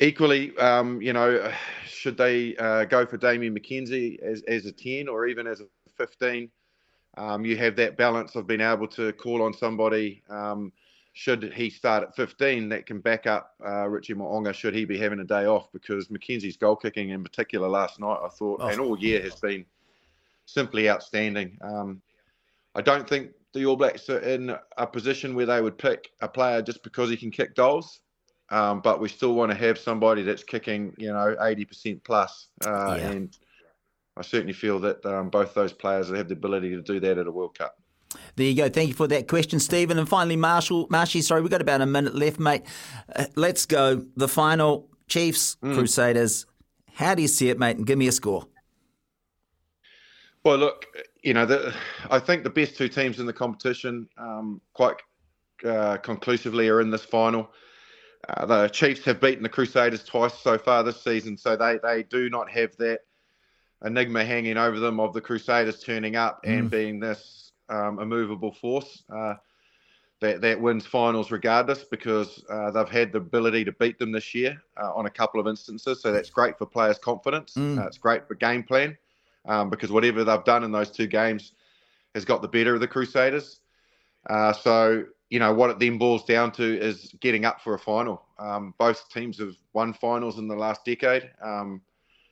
equally, um, you know, should they uh, go for Damien McKenzie as, as a 10 or even as a 15? Um, you have that balance of being able to call on somebody. Um, should he start at 15, that can back up uh, Richie Mo'unga should he be having a day off because McKenzie's goal kicking in particular last night, I thought, Oh. and all year has been simply outstanding. Um, I don't think the All Blacks are in a position where they would pick a player just because he can kick goals. Um, but we still want to have somebody that's kicking, you know, 80% plus. Uh, Yeah. And I certainly feel that um, both those players have the ability to do that at a World Cup. There you go. Thank you for that question, Stephen. And finally, Marshall, Marshy, sorry, we've got about a minute left, mate. Uh, let's go. The final Chiefs, Crusaders. How do you see it, mate? And give me a score. Well, look, you know, the, I think the best two teams in the competition, um, quite uh, conclusively, are in this final. Uh, the Chiefs have beaten the Crusaders twice so far this season, so they, they do not have that enigma hanging over them of the Crusaders turning up and Mm. being this um, immovable force uh, that, that wins finals regardless because uh, they've had the ability to beat them this year uh, on a couple of instances. So that's great for players' confidence. Mm. Uh, it's great for game plan um, because whatever they've done in those two games has got the better of the Crusaders. Uh, so, you know, what it then boils down to is getting up for a final. Um, both teams have won finals in the last decade, um,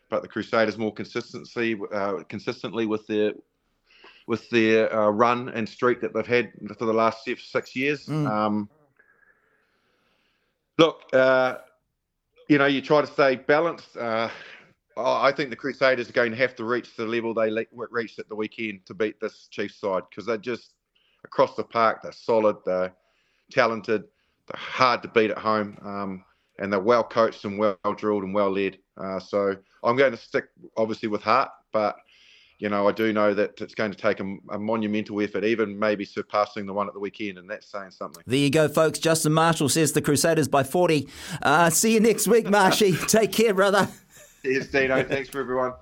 but the Crusaders more consistency, uh, consistently with their with their uh, run and streak that they've had for the last six, years. Mm. Um, look, uh, you know, you try to stay balanced. Uh, I I think the Crusaders are going to have to reach the level they le- reached at the weekend to beat this Chiefs side because they're just across the park. They're solid. They're talented. They're hard to beat at home, um, and they're well coached and well drilled and well led. Uh, so I'm going to stick obviously with Hart, but you know I do know that it's going to take a, a monumental effort, even maybe surpassing the one at the weekend, and that's saying something. There you go, folks. Justin Marshall says the Crusaders by 40. Uh, see you next week, Marshy. Take care, brother. Cheers, Dino. Thanks for everyone.